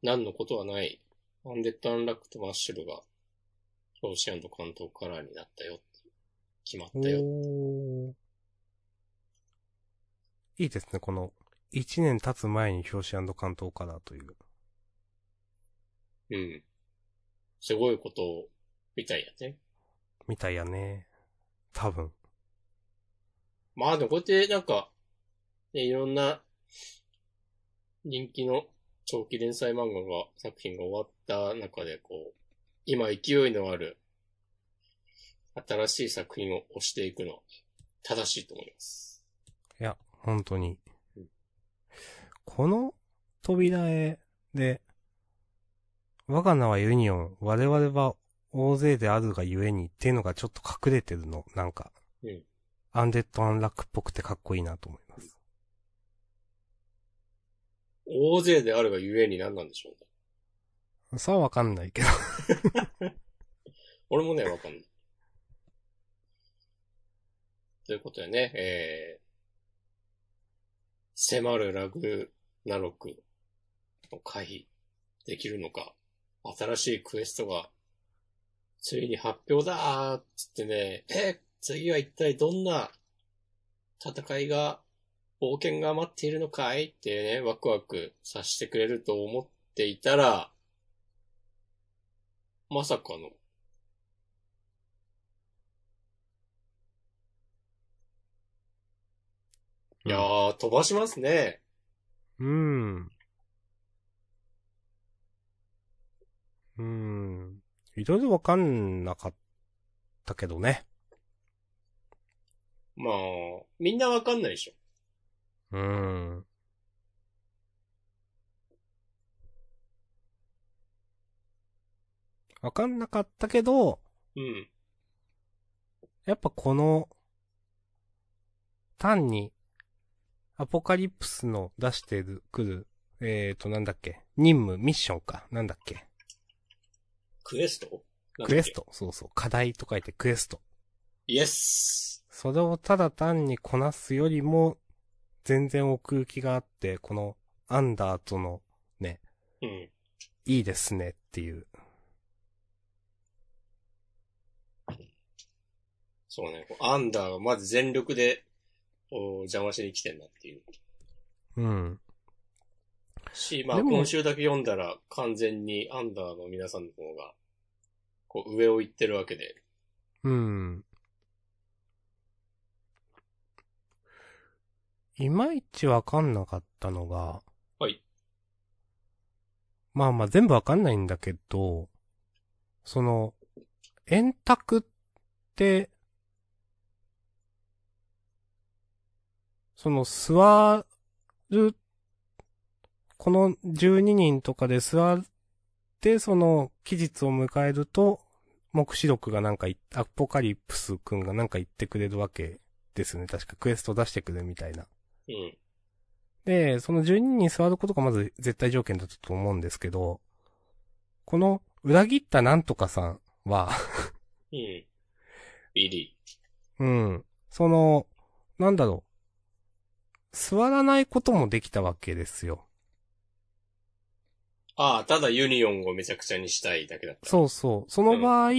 何のことはない。アンデッドアンラックとマッシュルが、表紙関東カラーになったよ。決まったよ。いいですね、この、一年経つ前に表紙関東カラーという。うん。すごいことみたいやね。みたいやね。多分。まあでもこうやってなんか、ね、いろんな人気の長期連載漫画が、作品が終わった中でこう、今勢いのある新しい作品を推していくのは正しいと思います。いや、本当にうん。この扉絵で、我が名はユニオン、我々は大勢であるがゆえにっていうのがちょっと隠れてるの、なんか。うんアンデッド・アンラックっぽくてかっこいいなと思います。大勢であるがゆえに何なんでしょうね。さあわかんないけど。俺もね、わかんない。ということでね、えー、迫るラグナロクの回避できるのか、新しいクエストが、ついに発表だーっつってね、え、次は一体どんな戦いが、冒険が待っているのかいってね、ワクワクさせてくれると思っていたら、まさかの、いやー、飛ばしますね。うん。うん。いろいろわかんなかったけどね。まあ、みんなわかんないでしょ。うん。わかんなかったけど、うん。やっぱこの、単に、アポカリプスの出してる、くる、えーと、なんだっけ、任務、ミッションか、なんだっけ、クエスト？クエスト、そうそう、課題と書いてクエスト。イエスそれをただ単にこなすよりも、全然奥行きがあって、この、アンダーとの、うん。いいですねっていう。そうね。アンダーがまず全力で、お邪魔しに来てんなっていう。うん。し、まあ今週だけ読んだら完全にアンダーの皆さんの方が、こう上を行ってるわけで。うん。いまいちわかんなかったのが、はい。まあまあ全部わかんないんだけど、その、円卓って、その座る、この12人とかで座って、その期日を迎えると、目視録がなんかい、アポカリプスくんがなんか言ってくれるわけですね。確かクエスト出してくれるみたいな。うん。で、その12人に座ることがまず絶対条件だったと思うんですけど、この裏切ったなんとかさんは、うん。ビリうん、その、なんだろう、座らないこともできたわけですよ。ー。ああ、ただユニオンをめちゃくちゃにしたいだけだった。そうそう。その場合、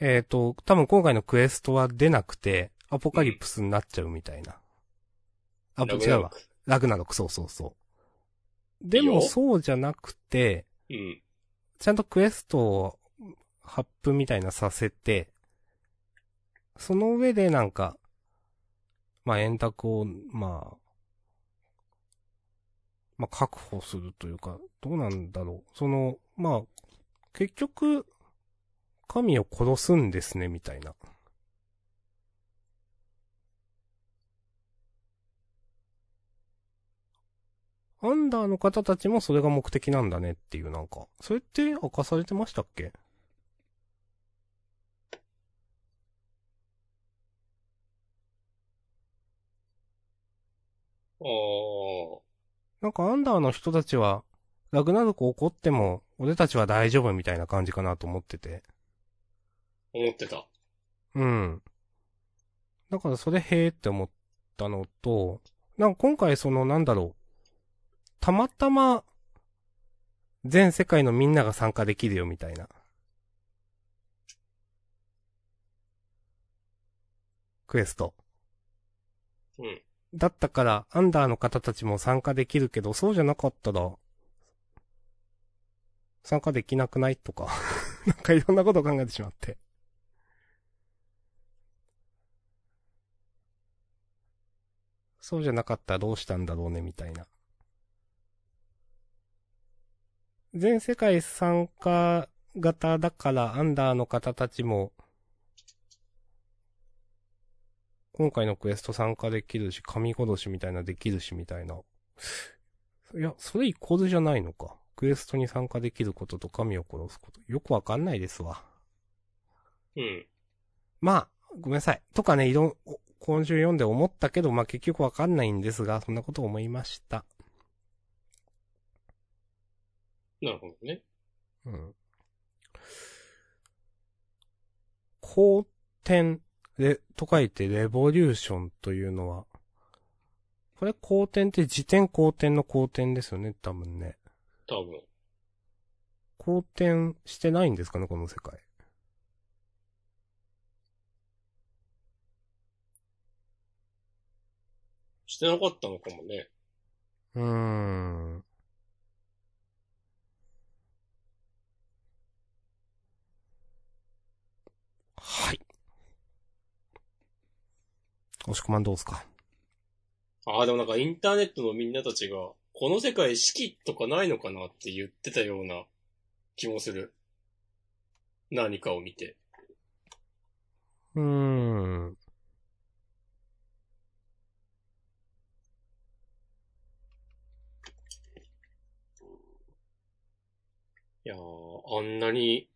えっ、と、多分今回のクエストは出なくて、アポカリプスになっちゃうみたいな。あ、違うわ。ラグナロクそうそうそう。でもそうじゃなくて、うん。ちゃんとクエストを発布みたいなさせて、その上でなんか、まあ円卓を、まあ、まあ確保するというか、どうなんだろう。その、まあ、結局、神を殺すんですね、みたいな。アンダーの方たちもそれが目的なんだねっていうなんか、それって明かされてましたっけ？ああ。なんかアンダーの人たちは、ラグナルク怒っても、俺たちは大丈夫みたいな感じかなと思ってて。思ってた。うん。だからそれへーって思ったのと、なんか今回そのなんだろう。たまたま、全世界のみんなが参加できるよみたいな。クエスト。うん。だったから、アンダーの方たちも参加できるけど、そうじゃなかったら、参加できなくない？とか、なんかいろんなことを考えてしまって。そうじゃなかったらどうしたんだろうね、みたいな。全世界参加型だから、アンダーの方たちも、今回のクエスト参加できるし、神殺しみたいなできるし、みたいな。いや、それイコールじゃないのか。クエストに参加できることと神を殺すこと。よくわかんないですわ。うん。まあ、ごめんなさい。とかね、いろ今週読んで思ったけど、まあ結局わかんないんですが、そんなことを思いました。なるほどね。うん。好転レと書いてレボリューションというのは、これ好転って自転好転の好転ですよね、多分ね。多分。好転してないんですかね、この世界。してなかったのかもね。うーん。はい。押し込まんどうすかああ、でもなんかインターネットのみんなたちが、この世界四季とかないのかなって言ってたような気もする。何かを見て。うーん。いやー、あんなに、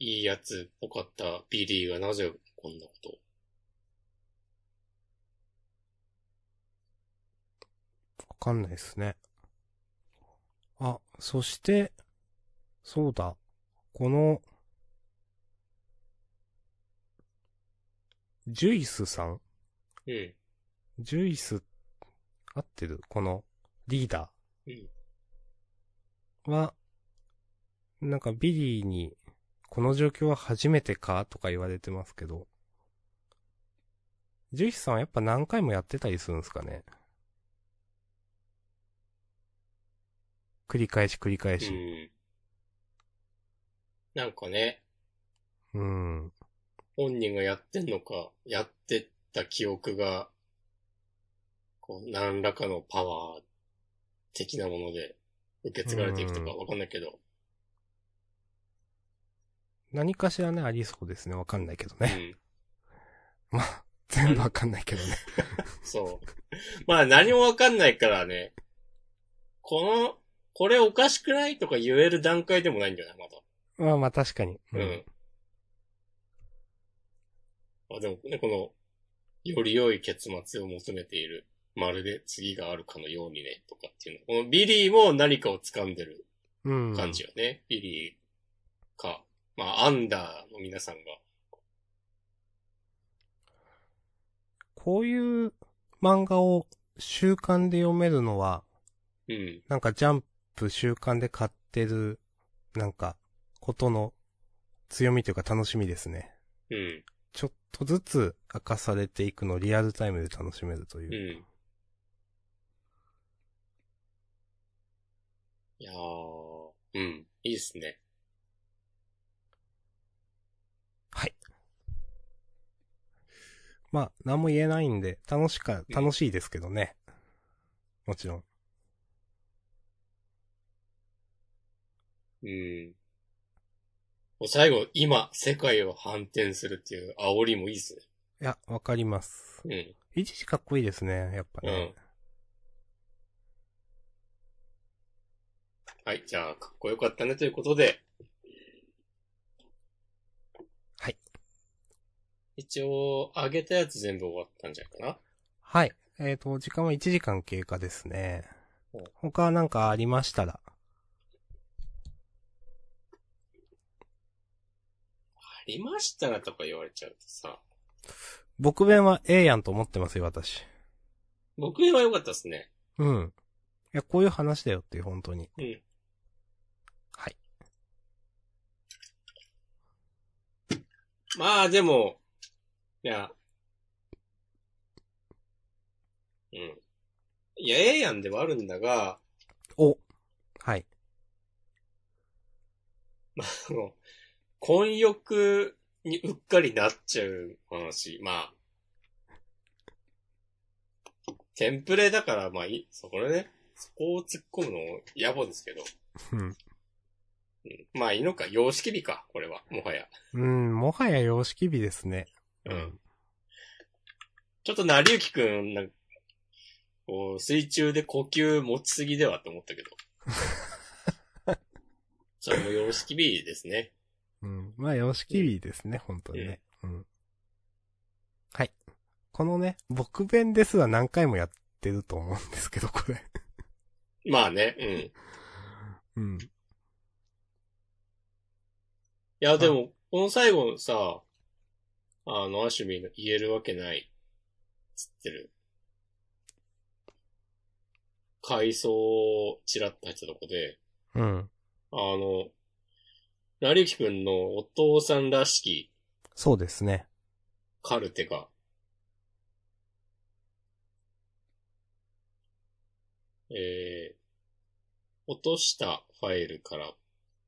いいやつっぽかったビリーがなぜこんなことわかんないですね。あ、そして、そうだ。この、ジュイスさん？うん。ジュイス、合ってる？この、リーダうん。ーは、なんかビリーに、この状況は初めてか？とか言われてますけど、ジュイスさんはやっぱ何回もやってたりするんですかね？繰り返し繰り返うし。ん。なんかね、うん。本人がやってんのか、やってた記憶が、こう、何らかのパワー的なもので受け継がれていくとかうんわかんないけど、何かしらね、ありそうですね。わかんないけどね。うん。まあ、全部わかんないけどね。そう。まあ何もわかんないからね、この、これおかしくない？とか言える段階でもないんじゃない？まだ。まあまあ確かに。うん。あ、でもね、この、より良い結末を求めている、まるで次があるかのようにね、とかっていうの。このビリーも何かを掴んでるうん。感じよね。ビリーか、まあ、アンダーの皆さんが。こういう漫画を週刊で読めるのは、うん。なんかジャンプ週刊で買ってる、なんか、ことの強みというか楽しみですね。うん。ちょっとずつ明かされていくのをリアルタイムで楽しめるというう。ん。いやー、うん。いいっすね。はい。まあ、何も言えないんで、楽しか、楽しいですけどね。もちろん。うん。もう最後、今、世界を反転するっていう煽りもいいっすいや、わかります。ね。いちいちかっこいいですね、やっぱうん。うねん。。はい、じゃあ、かっこよかったねということで。はい。一応、上げたやつ全部終わったんじゃないかなはい。えっ、と、時間は1時間経過ですねうん。他なんかありましたら。りましたらとか言われちゃうとさ。僕弁はええやんと思ってますよ、私。僕は良かったですね。うん。いや、こういう話だよっていう、本当に。うん。はい。まあ、でも、いや、うん。いや、ええやんではあるんだが、お。はい。あの、混浴にうっかりなっちゃう話。まあ、テンプレだから、まあいい、そこでね、そこを突っ込むの野暮ですけど。うん。うんまあいいのか、様式美か、これは、もはや。うん、もはや様式美ですね。うん。ちょっと成幸くん、なんか、こう、水中で呼吸持ちすぎではって思ったけど。それも様式美ですね。うん。まあ、様式美ですね、本当にね。うん。はい。このね、僕弁ですは何回もやってると思うんですけど、これ。まあね、うん。うん。や、でも、この最後のさ、あの、アシュミーの言えるわけない、つってる。階層をチラッと入ったとこで、うん。あの、成幸くんのお父さんらしきそうですね。カルテが、えー、落としたファイルから、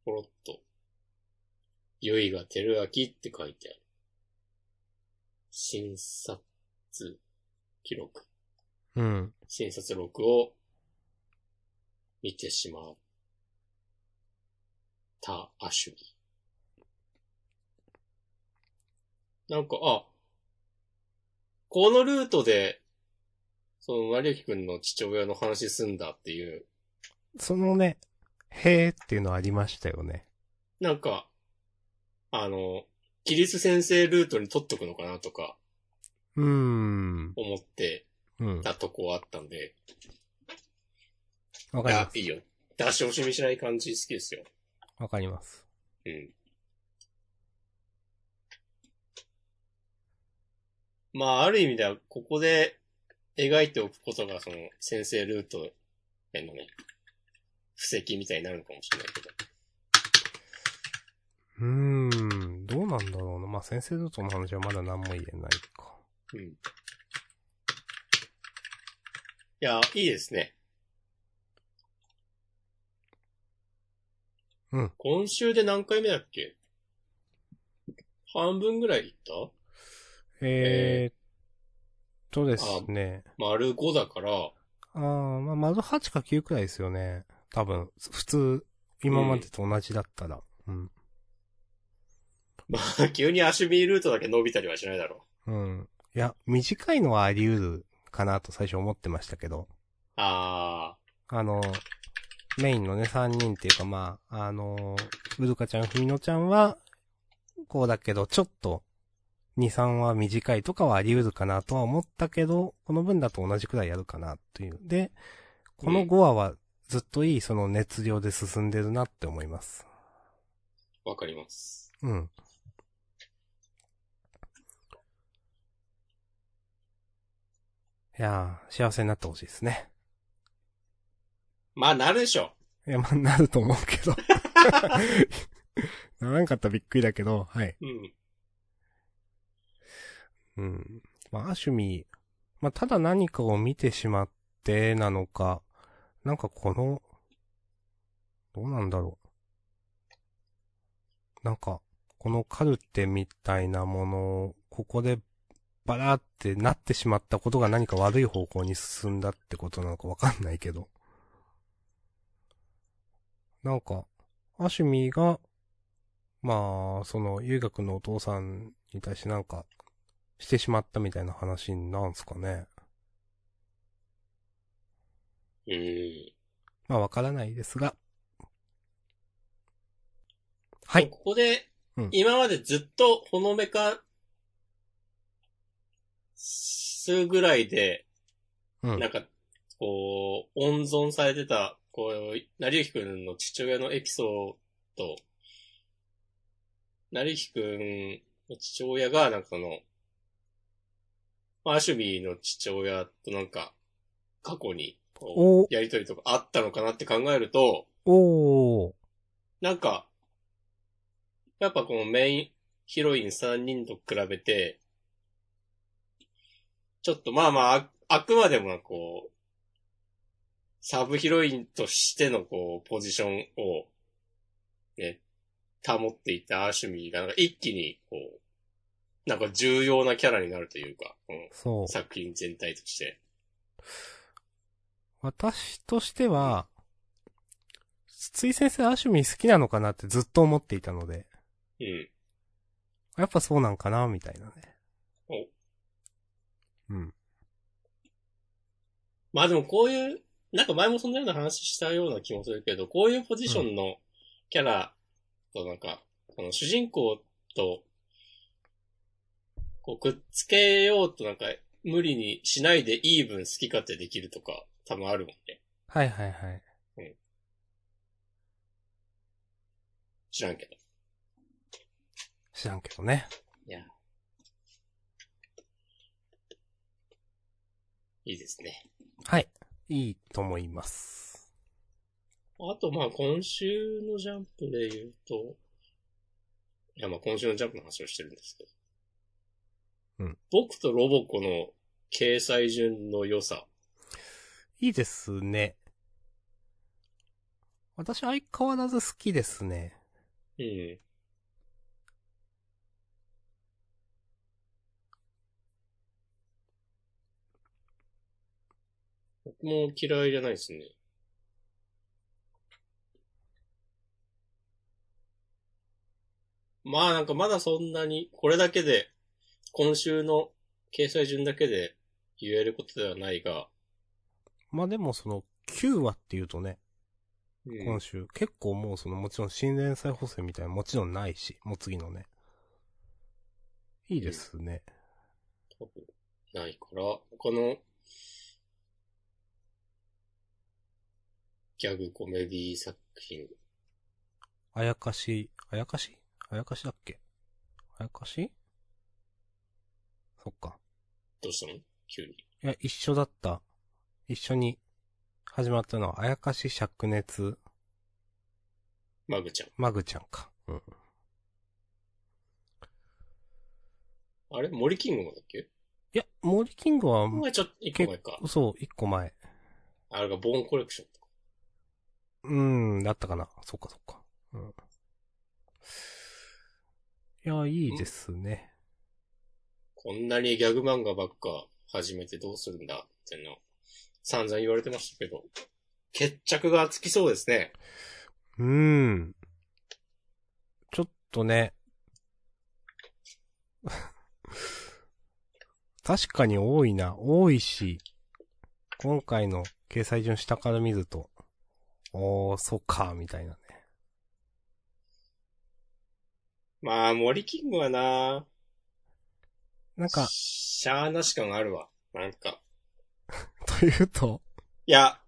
ポロッと、ゆいが照明って書いてある。診察記録。うん。診察録を見てしまったアシュリー。なんか、あ、このルートで、その、成幸くんの父親の話すんだっていう、そのね、へーっていうのありましたよね。なんか、あの、キリス先生ルートに取っとくのかなとかうーん。思ってうん。たとこあったんで、わかりま、す。いいよ。出し惜しみしない感じ好きですよ。わかります。うん。まあ、ある意味では、ここで描いておくことが、その、先生ルートへのね、布石みたいになるのかもしれないけど。うーん。どうなんだろうな。まあ、先生との話はまだ何も言えないか。うん。いや、いいですね。うん。今週で何回目だっけ？半分ぐらいいった？えー、っとですね。丸5だから、ああ、まあ、丸8か9くらいですよね。多分、普通、今までと同じだったら。うん。まあ、急にアシュビールートだけ伸びたりはしないだろう。うん。いや、短いのはあり得るかなと最初思ってましたけど。ああの、メインのね、3人っていうかまあ、あの、うるかちゃん、ふみのちゃんは、こうだけど、ちょっと、2、3は短いとかはあり得るかなとは思ったけど、この分だと同じくらいやるかなという。で、この5話はずっといいその熱量で進んでるなって思います。あ、わかります。うん。いやー、幸せになってほしいですね。まあ、なるでしょ。いや、まあ、なると思うけど。ならんかったらびっくりだけど、はい。うん。うん。まあ、アシュミ、まあ、ただ何かを見てしまってなのか、なんかこの、どうなんだろう。なんか、このカルテみたいなものを、ここでバラーってなってしまったことが何か悪い方向に進んだってことなのかわかんないけど。なんか、アシュミが、まあ、その、ゆいがくんのお父さんに対してなんか、してしまったみたいな話なんすかね。うん。まあ、わからないですが。はい。ここでうん、今までずっとほのめか、するぐらいで、うんなん。か、こう、温存されてた、こう、成幸くんの父親のエピソード、成幸くんの父親が、なんかその、まあアシュビーの父親となんか、過去に、やりとりとかあったのかなって考えると、おー。なんか、やっぱこのメインヒロイン3人と比べて、ちょっとまあまあ、ああくまでもこう、サブヒロインとしてのこう、ポジションを、ね、保っていたアシュミーがなんか一気にこう、なんか重要なキャラになるというか、このそう。作品全体として。私としては、筒井先生アシュミ好きなのかなってずっと思っていたので、うん。やっぱそうなんかなみたいなね。うん。まあでもこういう、なんか前もそんなような話したような気もするけど、こういうポジションのキャラとなんか、この主人公と、こうくっつけようとなんか無理にしないでいい分好き勝手できるとか多分あるもんね。はいはいはい。知らんけど。知らんけどね。いや。いいですね。はい。いいと思います。あと、まあ、今週のジャンプで言うと、いや、まあ、今週のジャンプの話をしてるんですけど。うん。僕とロボコの掲載順の良さ。いいですね。私相変わらず好きですね。うん。僕も嫌いじゃないですね。まあなんかまだそんなに、これだけで、今週の掲載順だけで言えることではないが、まあでもその、9話っていうとね、うん今週、結構もうその、もちろん新連載補正みたいなのもちろんないし、もう次のね。いいですね。多分ないから、他の、ギャグコメディ作品、あやかし、あやかし？あやかしだっけ？あやかし？そっか。どうしたの？急に。いや、一緒だった。一緒に始まったのは、あやかし灼熱、マグちゃん。マグちゃんか。うん。あれ？森キングもだっけ？いや、モーリキングは、前ちょっと、一個前か。そう、一個前。あれがボーンコレクション。うーん、だったかな。そっかそっか。うん。いや、いいですね。こんなにギャグ漫画ばっか始めてどうするんだっての、散々言われてましたけど、決着がつきそうですね。うーん。ちょっとね。確かに多いな。多いし、今回の掲載順下から見ると、おー、そっか、みたいなね。まあ、森キングはななんか、しゃーなし感あるわ。なんか。というと、いや、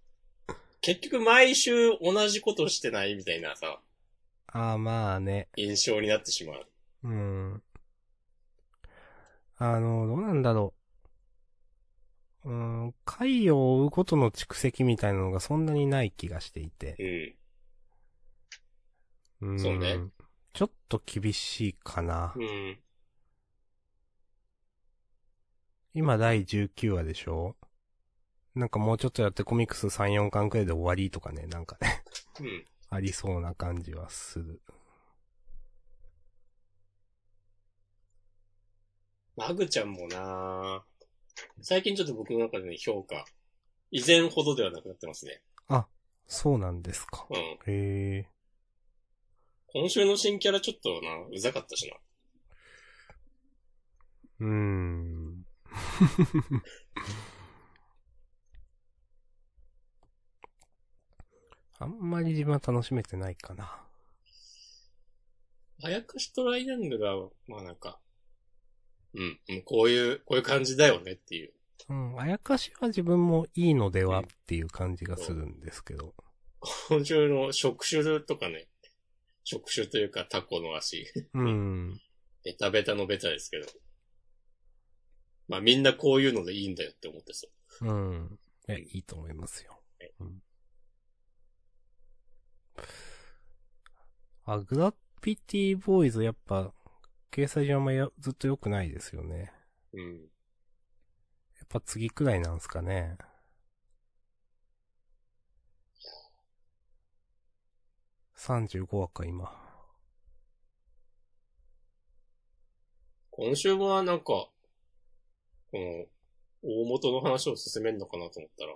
結局毎週同じことしてないみたいなさ、あーまあね。印象になってしまう。うん。あの、どうなんだろう。うん、回を追うことの蓄積みたいなのがそんなにない気がしていて。うん。うんそうね。ちょっと厳しいかな。うん。今第19話でしょ？なんかもうちょっとやってコミックス3、4巻くらいで終わりとかね、なんかね、うん。ありそうな感じはする。マグちゃんもな最近ちょっと僕の中での評価、以前ほどではなくなってますね。そうなんですか。うん。へえ。今週の新キャラちょっとな、うざかったしな。うーん。あんまり自分は楽しめてないかな。あやかしトライアングルは、まあなんか、うん、うん、こういう、こういう感じだよねっていう。うん、あやかしは自分もいいのではっていう感じがするんですけど。今週の触手とかね、触手というかタコの足、うん。ベタベタのベタですけど。まあみんなこういうのでいいんだよって思ってそう。うん。いや、いいと思いますよ。うん。あ、グラピティボーイズやっぱ、掲載順もやずっと良くないですよね。うん。やっぱ次くらいなんすかね。35話か、今。今週はなんか、この、大元の話を進めるのかなと思ったら、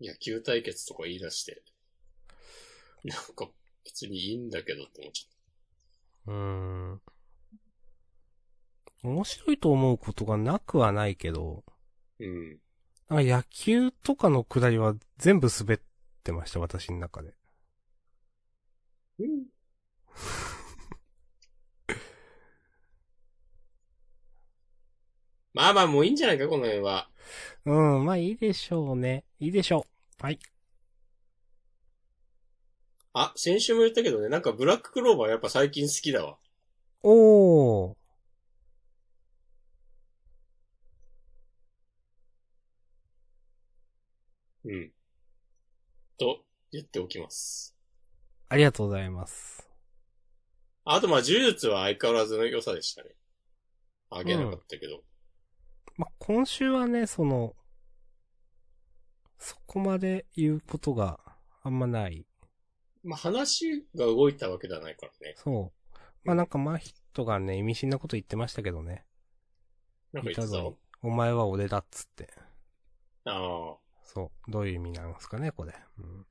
野球対決とか言い出して、なんか別にいいんだけどって思っちゃっうーん。面白いと思うことがなくはないけど、た。うん。なんか野球とかのくだりは全部滑ってました、私の中で。うん。まあまあもういいんじゃないか、この辺は。うん、まあいいでしょうね。いいでしょう。はい。あ、先週も言ったけどね、なんかブラッククローバーやっぱ最近好きだわ。お言っておきます。ありがとうございます。あとまあ、呪術は相変わらずの良さでしたね。あげなかったけど。まあ、今週はね、その、そこまで言うことがあんまない。まあ、話が動いたわけではないからね。そう。まあなんかマヒットがね、意味深なこと言ってましたけどね。なんか言ってた？ぞに。お前は俺だっつって。ああ。そう。どういう意味なんですかね、これ。うん。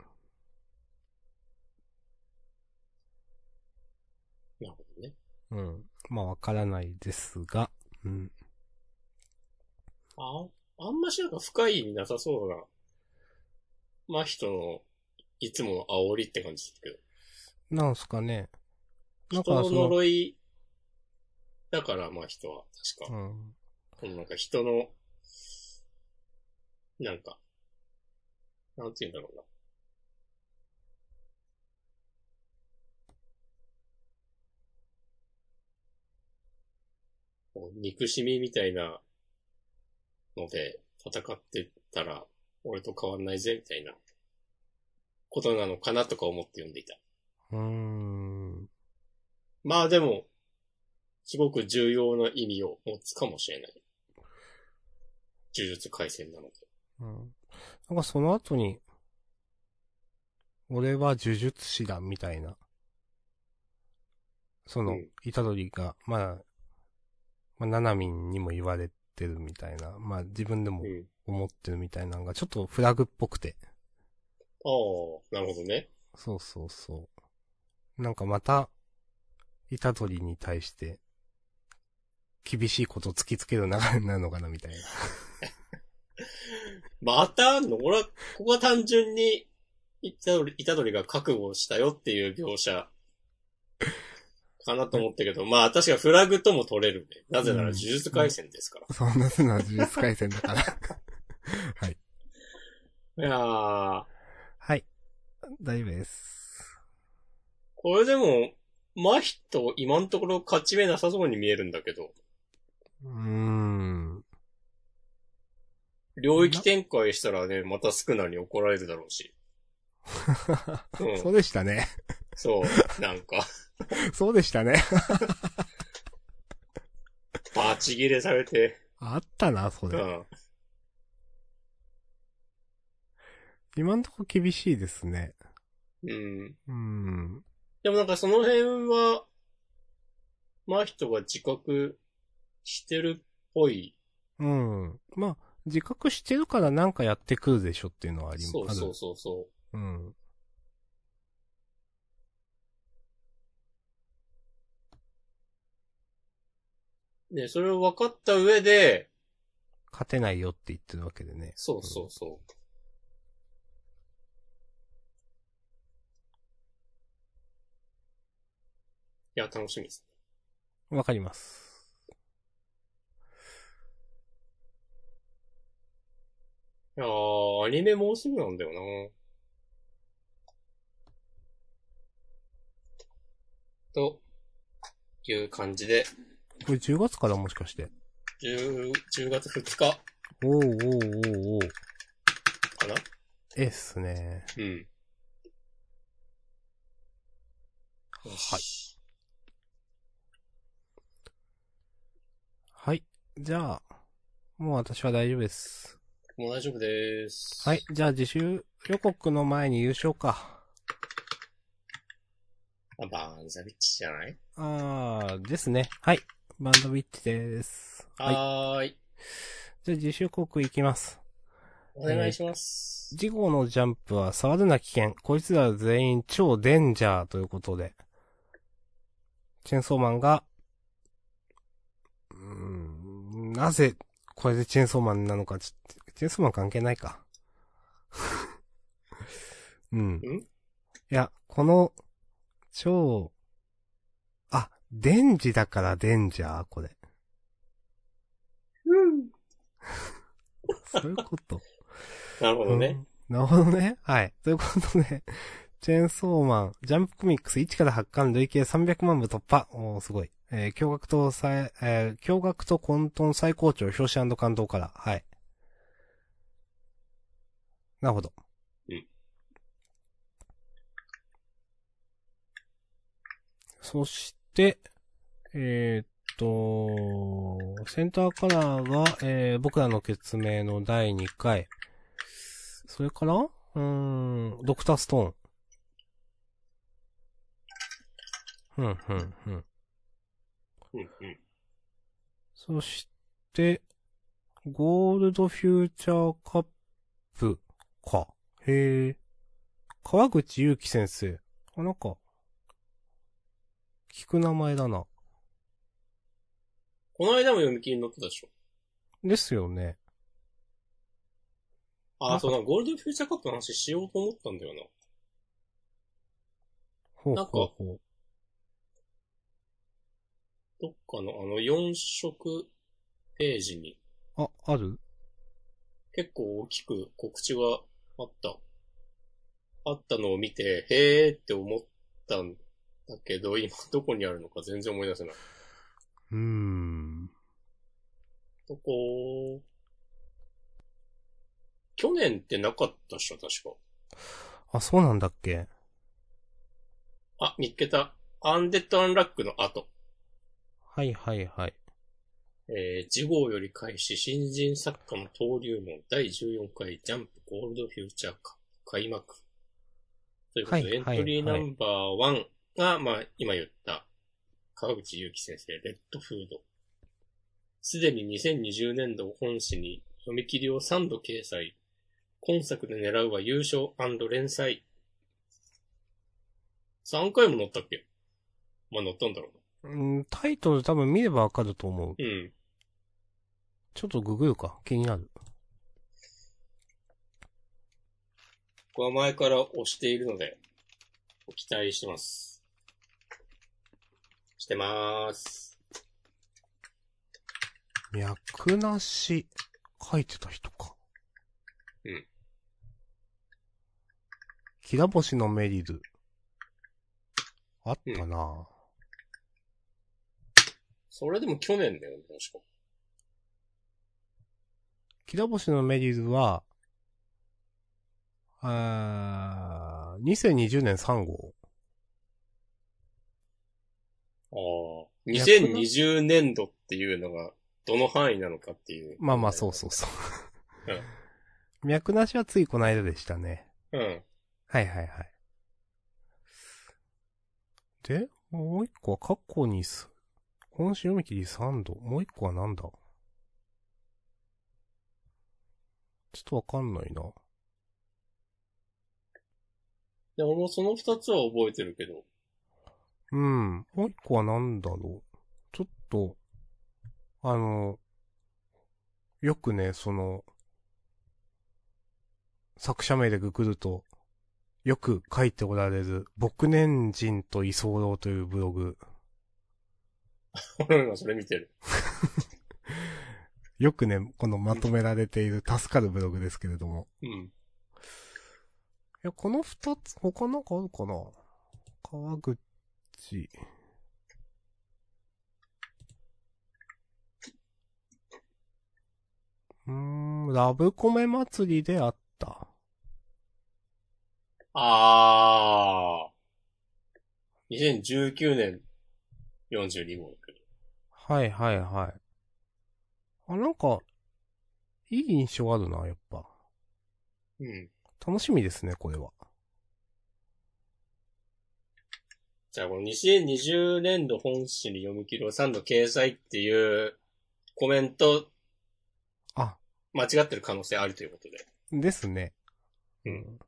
なるほどね。うん。まあわからないですが。うん。あ、あんましなんか深い意味なさそうな、まあ人の、いつもの煽りって感じですけど。なんすかね。なんかその、呪い、だからまあ人は、確か。うん。このなんか人の、なんか、なんて言うんだろうな。こう憎しみみたいなので戦ってたら俺と変わんないぜみたいなことなのかなとか思って読んでいた。うーん。まあでも、すごく重要な意味を持つかもしれない。呪術回戦なので。うん。なんかその後に、俺は呪術師だ、みたいな。そのうん、イタドリが、まあ、まあ、ナナミンにも言われてるみたいな、まあ自分でもうん。思ってるみたいなのが、ちょっとフラグっぽくて。ああ、なるほどね。そうそうそう。なんかまた、イタドリに対して、厳しいことを突きつける流れになるのかな、みたいな。またあんの？俺は、ここは単純に、イタドリ、イタドリが覚悟したよっていう描写、かなと思ったけど、まあ確かフラグとも取れるね。なぜなら呪術回戦ですから。そんなすな呪術回戦だから。はい。いやー、はい。大丈夫です。これでも、マヒと今のところ勝ち目なさそうに見えるんだけど、うーん。領域展開したらね、またスクナに怒られるだろうし。うんそうでしたね。そう、なんか、そうでしたね。バチ切れされて、あったな、そうれ。ん。今んとこ厳しいですね。うん。うーん。でもなんかその辺は、マヒトが自覚してるっぽい。うん。まあ、自覚してるからなんかやってくるでしょっていうのはありそうそうある。そうそうん。う。で、それを分かった上で、勝てないよって言ってるわけでね。そうそうそう。いや、楽しみです。わかります。いやー、アニメもうすぐなんだよな。と、いう感じで、これ10月からもしかして？10, 10月2日おーおーおーおーかな？ええっすね。うん。はい。はい。じゃあ、もう私は大丈夫です。もう大丈夫です。はい。。じゃあ自習予告の前に優勝か。あ、バーンザビッチじゃない？あー、ですね。はい。バンドウィッチです。はい。はーい。じゃあ自習予告いきます。お願いします。次号のジャンプは触るな危険。こいつら全員超デンジャーということで。チェンソーマンが、うーん、なぜこれでチェンソーマンなのか、ちチェンソーマン関係ないか。うん。いや、この、超、あ、デンジだからデンジャー、これ。うん。そういうこと。なるほどね。うんなるほどね。はい。ということで、チェーンソーマン、ジャンプコミックス1から8巻累計300万部突破。おーすごい。えー、驚愕と最、えー、驚愕と混沌最高潮、表紙感動から。はい。なるほど。うん。そして、えー、っと、センターカラーが、えー、僕らの決明の第2回。それからうん、ドクターストーン。うん、うん、うん。うんうん、そして、ゴールドフューチャーカップ。か。へえ。川口祐希先生。あ、なんか、聞く名前だな。この間も読み切りに載ってたでしょ。ですよね。あ、そうな、ゴールドフューチャーカップの話しようと思ったんだよな。ほうなんかほうほう。どっかのあの4色ページにあ、ある？結構大きく告知があった。あったのを見て、へーって思ったんだけど、今どこにあるのか全然思い出せない。うーん。どこ、去年ってなかったっしょ、確か。あ、そうなんだっけ？あ、見っけた。アンデッド・アンラックの後。はいはいはい。えー、次号より開始、新人作家の登竜門第14回ジャンプゴールドフューチャーカップ開幕。ということで、はいはいエントリーナンバー1が、まあ、今言った、川口祐希先生、レッドフード。すでに2020年度本誌に読み切りを3度掲載。今作で狙うは優勝連載。3回も載ったっけ？まあ載ったんだろうん、タイトル多分見ればわかると思う。うな。うん。ちょっとググるか。気になる。僕は前から押しているので、ご期待してます。してまーす。脈なし、書いてた人か。うん。きら星のメリル。あったな、それでも去年だよね、確か。きら星のメリルは、あー2020年3号。ああ。2020年度っていうのが、どの範囲なのかっていう。まあまあ、そうそうそう。うん脈なしはついこの間でしたね。うん。はいはいはい。で、もう一個は過去にす、今週読み切り3度。もう一個はなんだ？ちょっとわかんないな。で、俺もその二つは覚えてるけど。うん。もう一個はなんだろう。ちょっと、あの、よくね、その、作者名でググると、よく書いておられる、僕年人と居候というブログ。俺今それ見てる。よくね、このまとめられている助かるブログですけれども。うん。いや、この二つ、他なんかあるかな？川口。うーん、ラブコメ祭りであった。ああ。2019年42号。はいはいはい。あ、なんか、いい印象あるな、やっぱ。うん。楽しみですね、これは。じゃあこの2020年度本誌に読み切りを3度掲載っていうコメントあ、間違ってる可能性あるということで。ですね。うん。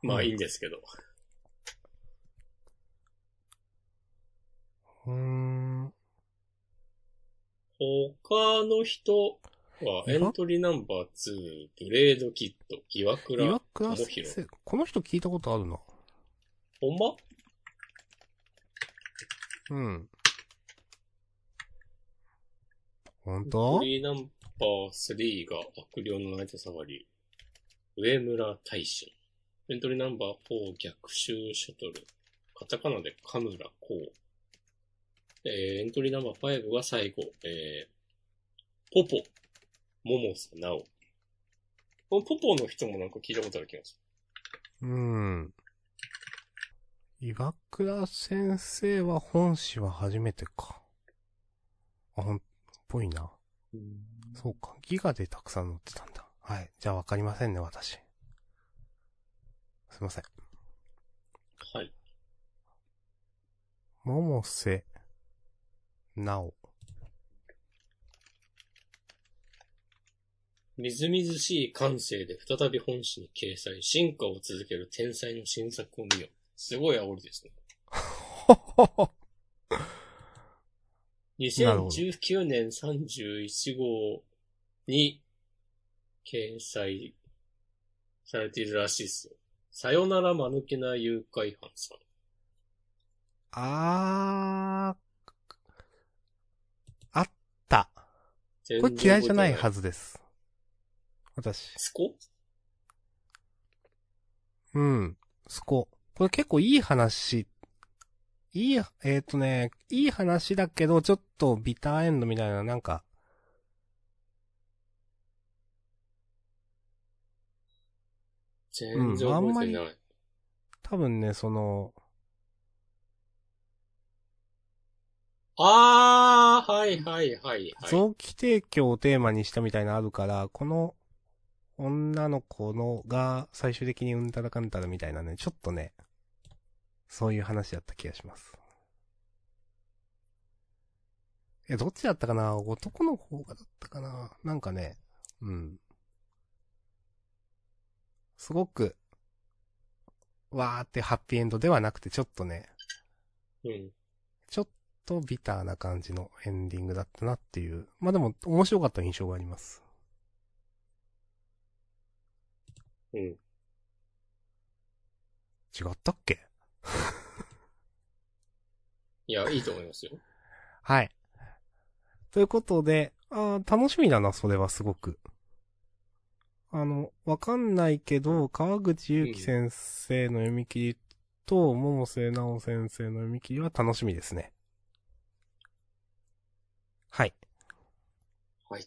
まあうんいいんですけど。うーん。他の人はエントリーナンバー2、ブレードキット、岩倉岩倉智先弘。生、この人聞いたことあるな。ほんま？うん。本エン当トリーナンバー3が悪霊のナイトサファリ。上村大臣。エントリーナンバー4逆襲シャトル。カタカナでカムラコウ。えー、エントリーナンバー5が最後。えー、ポポ。モモサナオ。このポポの人もなんか聞いたことある気がすうん。岩倉先生は本誌は初めてか。あ、ほん、ぽいな。そうか。ギガでたくさん載ってたんだ。はい。じゃあわかりませんね、私。すいません。はい。百瀬、なお。みずみずしい感性で再び本誌に掲載、進化を続ける天才の新作を見よ。すごい煽りですね。ほほほ。なるほど2019年31号に掲載されているらしいですよ。さよなら間抜けな誘拐犯さん。あー。あった。これ嫌いじゃないはず。ずです。私。スコ？うん。スコ。これ結構いい話。いい、えっ、とね、いい話だけど、ちょっとビターエンドみたいな、なんか、全然覚えてない。多分ね、その、あー、はいはいはいはい。臓器提供をテーマにしたみたいなのあるから、この、女の子のが最終的にうんたらかんたらみたいなね、ちょっとね、そういう話だった気がします。え、どっちだったかな？男の方がだったかな？なんかね、うん。すごく、わーってハッピーエンドではなくて、ちょっとね、うん。とビターな感じのエンディングだったなっていう。まあでも、面白かった印象があります。うん。違ったっけ？いや、いいと思いますよ。はい。ということで、あー楽しみだな、それはすごく。あの、わかんないけど、川口祐希先生の読み切りと、桃瀬直先生の読み切りは楽しみですね。はい。はい。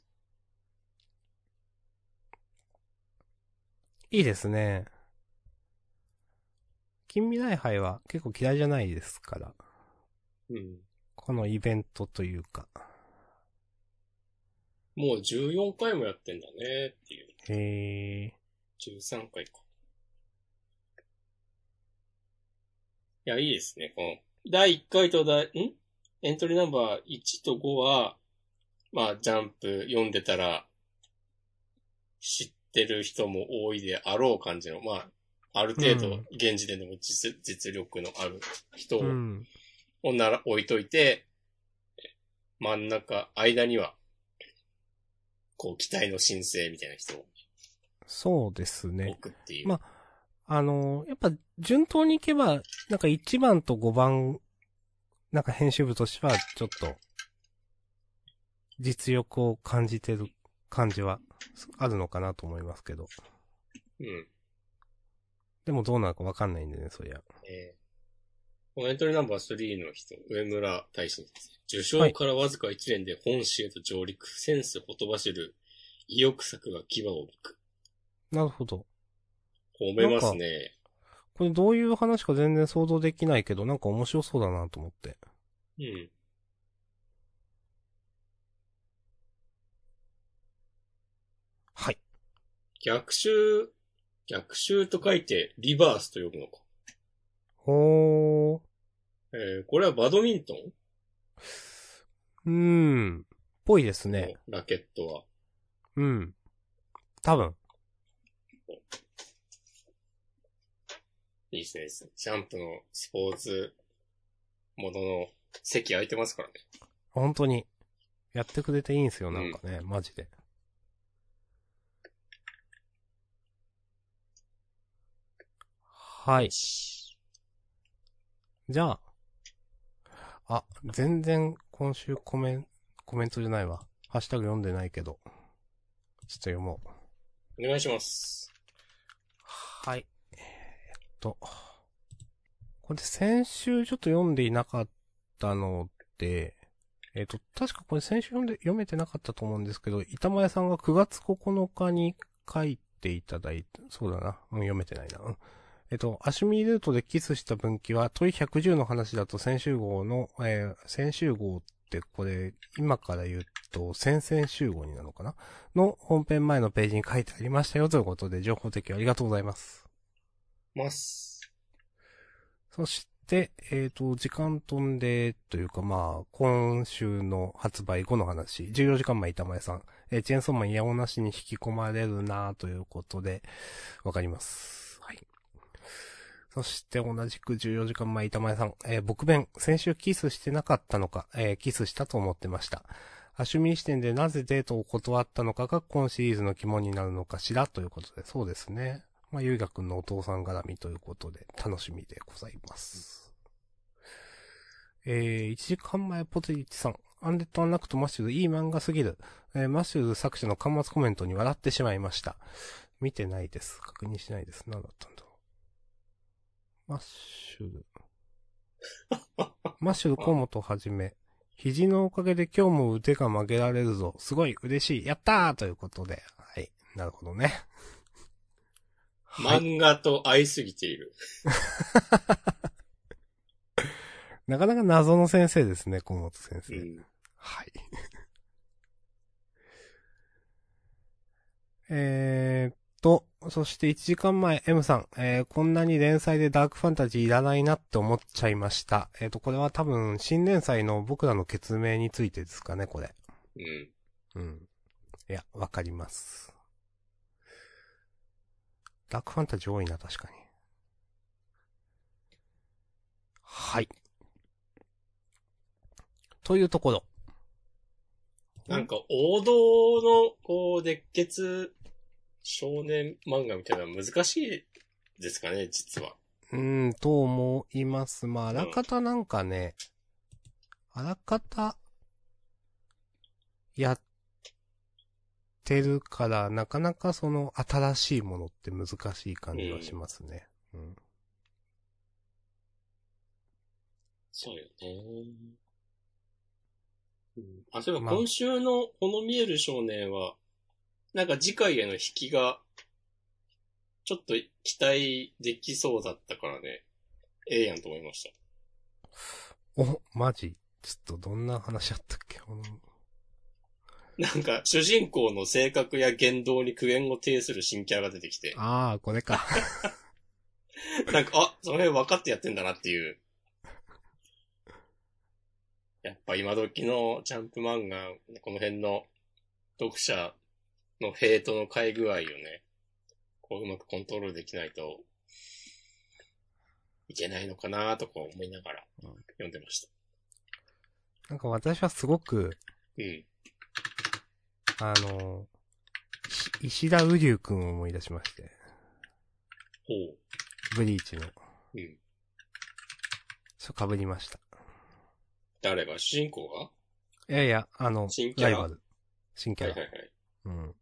いいですね。近未来杯は結構嫌いじゃないですから。うん。このイベントというか。もう14回もやってんだねっていう。へー。13回か。いや、いいですね。この、第1回と第、ん？エントリーナンバー1と5は、まあ、ジャンプ読んでたら、知ってる人も多いであろう感じの、まあ、ある程度うん、現時点でも実,、実力のある人をうん。をなら置いといて、真ん中、間には、こう、期待の申請みたいな人をそうですね。置くっていう。まあの、やっぱ順当にいけば、なんか1番と5番、なんか編集部としてはちょっと、実力を感じてる感じはあるのかなと思いますけど。うん。でもどうなるかわかんないんでね、そりゃ。えーこのエントリーナンバー3の人、上村大臣ですね。受賞からわずか1年で本誌へと上陸、センスほとばしる意欲作が牙を向く。なるほど。褒めますね。これどういう話か全然想像できないけど、なんか面白そうだなと思って。うん。はい。逆襲、逆襲と書いてリバースと呼ぶのか。ほー。えーこれはバドミントン？うーん。ぽいですね。のラケットは。うん。多分。いいですね、いいですね。ジャンプのスポーツものの席空いてますからね。本当に。やってくれていいんすよ、なんかね、マジで。はい。じゃあ。あ、全然今週コメン、コメントじゃないわ。ハッシュタグ読んでないけど。ちょっと読もう。お願いします。はい。と。これ先週ちょっと読んでいなかったので、えーっと、確かこれ先週読んで、読めてなかったと思うんですけど、板前さんが9月9日に書いていただいて、そうだな。うん、読めてないな。うん。えっと、アシュミルートでキスした分岐は問い110の話だと先週号の、えー先週号ってこれ、今から言うと先々週号になるのかな？の本編前のページに書いてありましたよということで、情報提供ありがとうございます。ます。そして、えっ、と、時間飛んで、というかまあ、今週の発売後の話、14時間前板前さん、えーチェーンソーマンやおなしに引き込まれるなということで、わかります。はい。そして同じく14時間前板前さん、えー僕弁、先週キスしてなかったのか、えーキスしたと思ってました。アシュミ視点でなぜデートを断ったのかが今シリーズの肝になるのかしらということで、そうですね。まあ、ゆいがくんのお父さん絡みということで、楽しみでございます。えー、1時間前、ポテリッチさん。アンデッド・アンラックとマッシュル、いい漫画すぎる。えーマッシュル作者の端末コメントに笑ってしまいました。見てないです。確認しないです。何だったんだろう。マッシュル。マッシュル、河本はじめ。肘のおかげで今日も腕が曲げられるぞ。すごい嬉しい。やったーということで。はい。なるほどね。はい。漫画と合いすぎている。なかなか謎の先生ですね、河本先生。うん。はい。えーっと、そして1時間前、M さん、えーこんなに連載でダークファンタジーいらないなって思っちゃいました。えーっと、これは多分、新連載の僕らの決明についてですかね、これ。うん。うん。いや、わかります。ダークファンタジー多いな、確かに。はい。というところ。なんか王道の、こう、熱血少年漫画みたいなのは難しいですかね、実は。うーん、と思います。まあ、あらかたなんかね、あらかた、やってるから、なかなかその新しいものって難しい感じはしますね。うん。そうよね。うん、あ、そういえばまあ今週のこの見える少年は、なんか次回への引きが、ちょっと期待できそうだったからね、ええやんと思いました。お、マジ？ちょっとどんな話あったっけ？うんなんか、主人公の性格や言動に苦言を呈する新キャラが出てきて、ああ、これか。なんか、あ、その辺分かってやってんだなっていう。やっぱ今時のジャンプ漫画、この辺の読者のヘイトの買い具合をね、こううまくコントロールできないといけないのかなとか思いながらうん読んでました。なんか私はすごく、うん。あの、し石田宇龍くんを思い出しまして。ほブリーチの。う。うん。そう、被りました。誰が？主人公が？いやいや、あの新、キャラ？ライバル。新キャラ。はいはいはい。うん。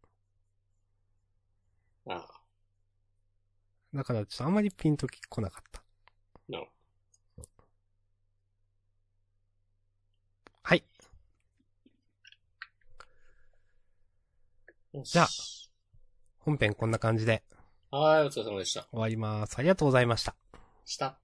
ああ、だから、ちょっとあんまりピンとき来なかった。なるはい。ほど。じゃあ本編こんな感じではい、お疲れ様でした。終わります。ありがとうございました。した。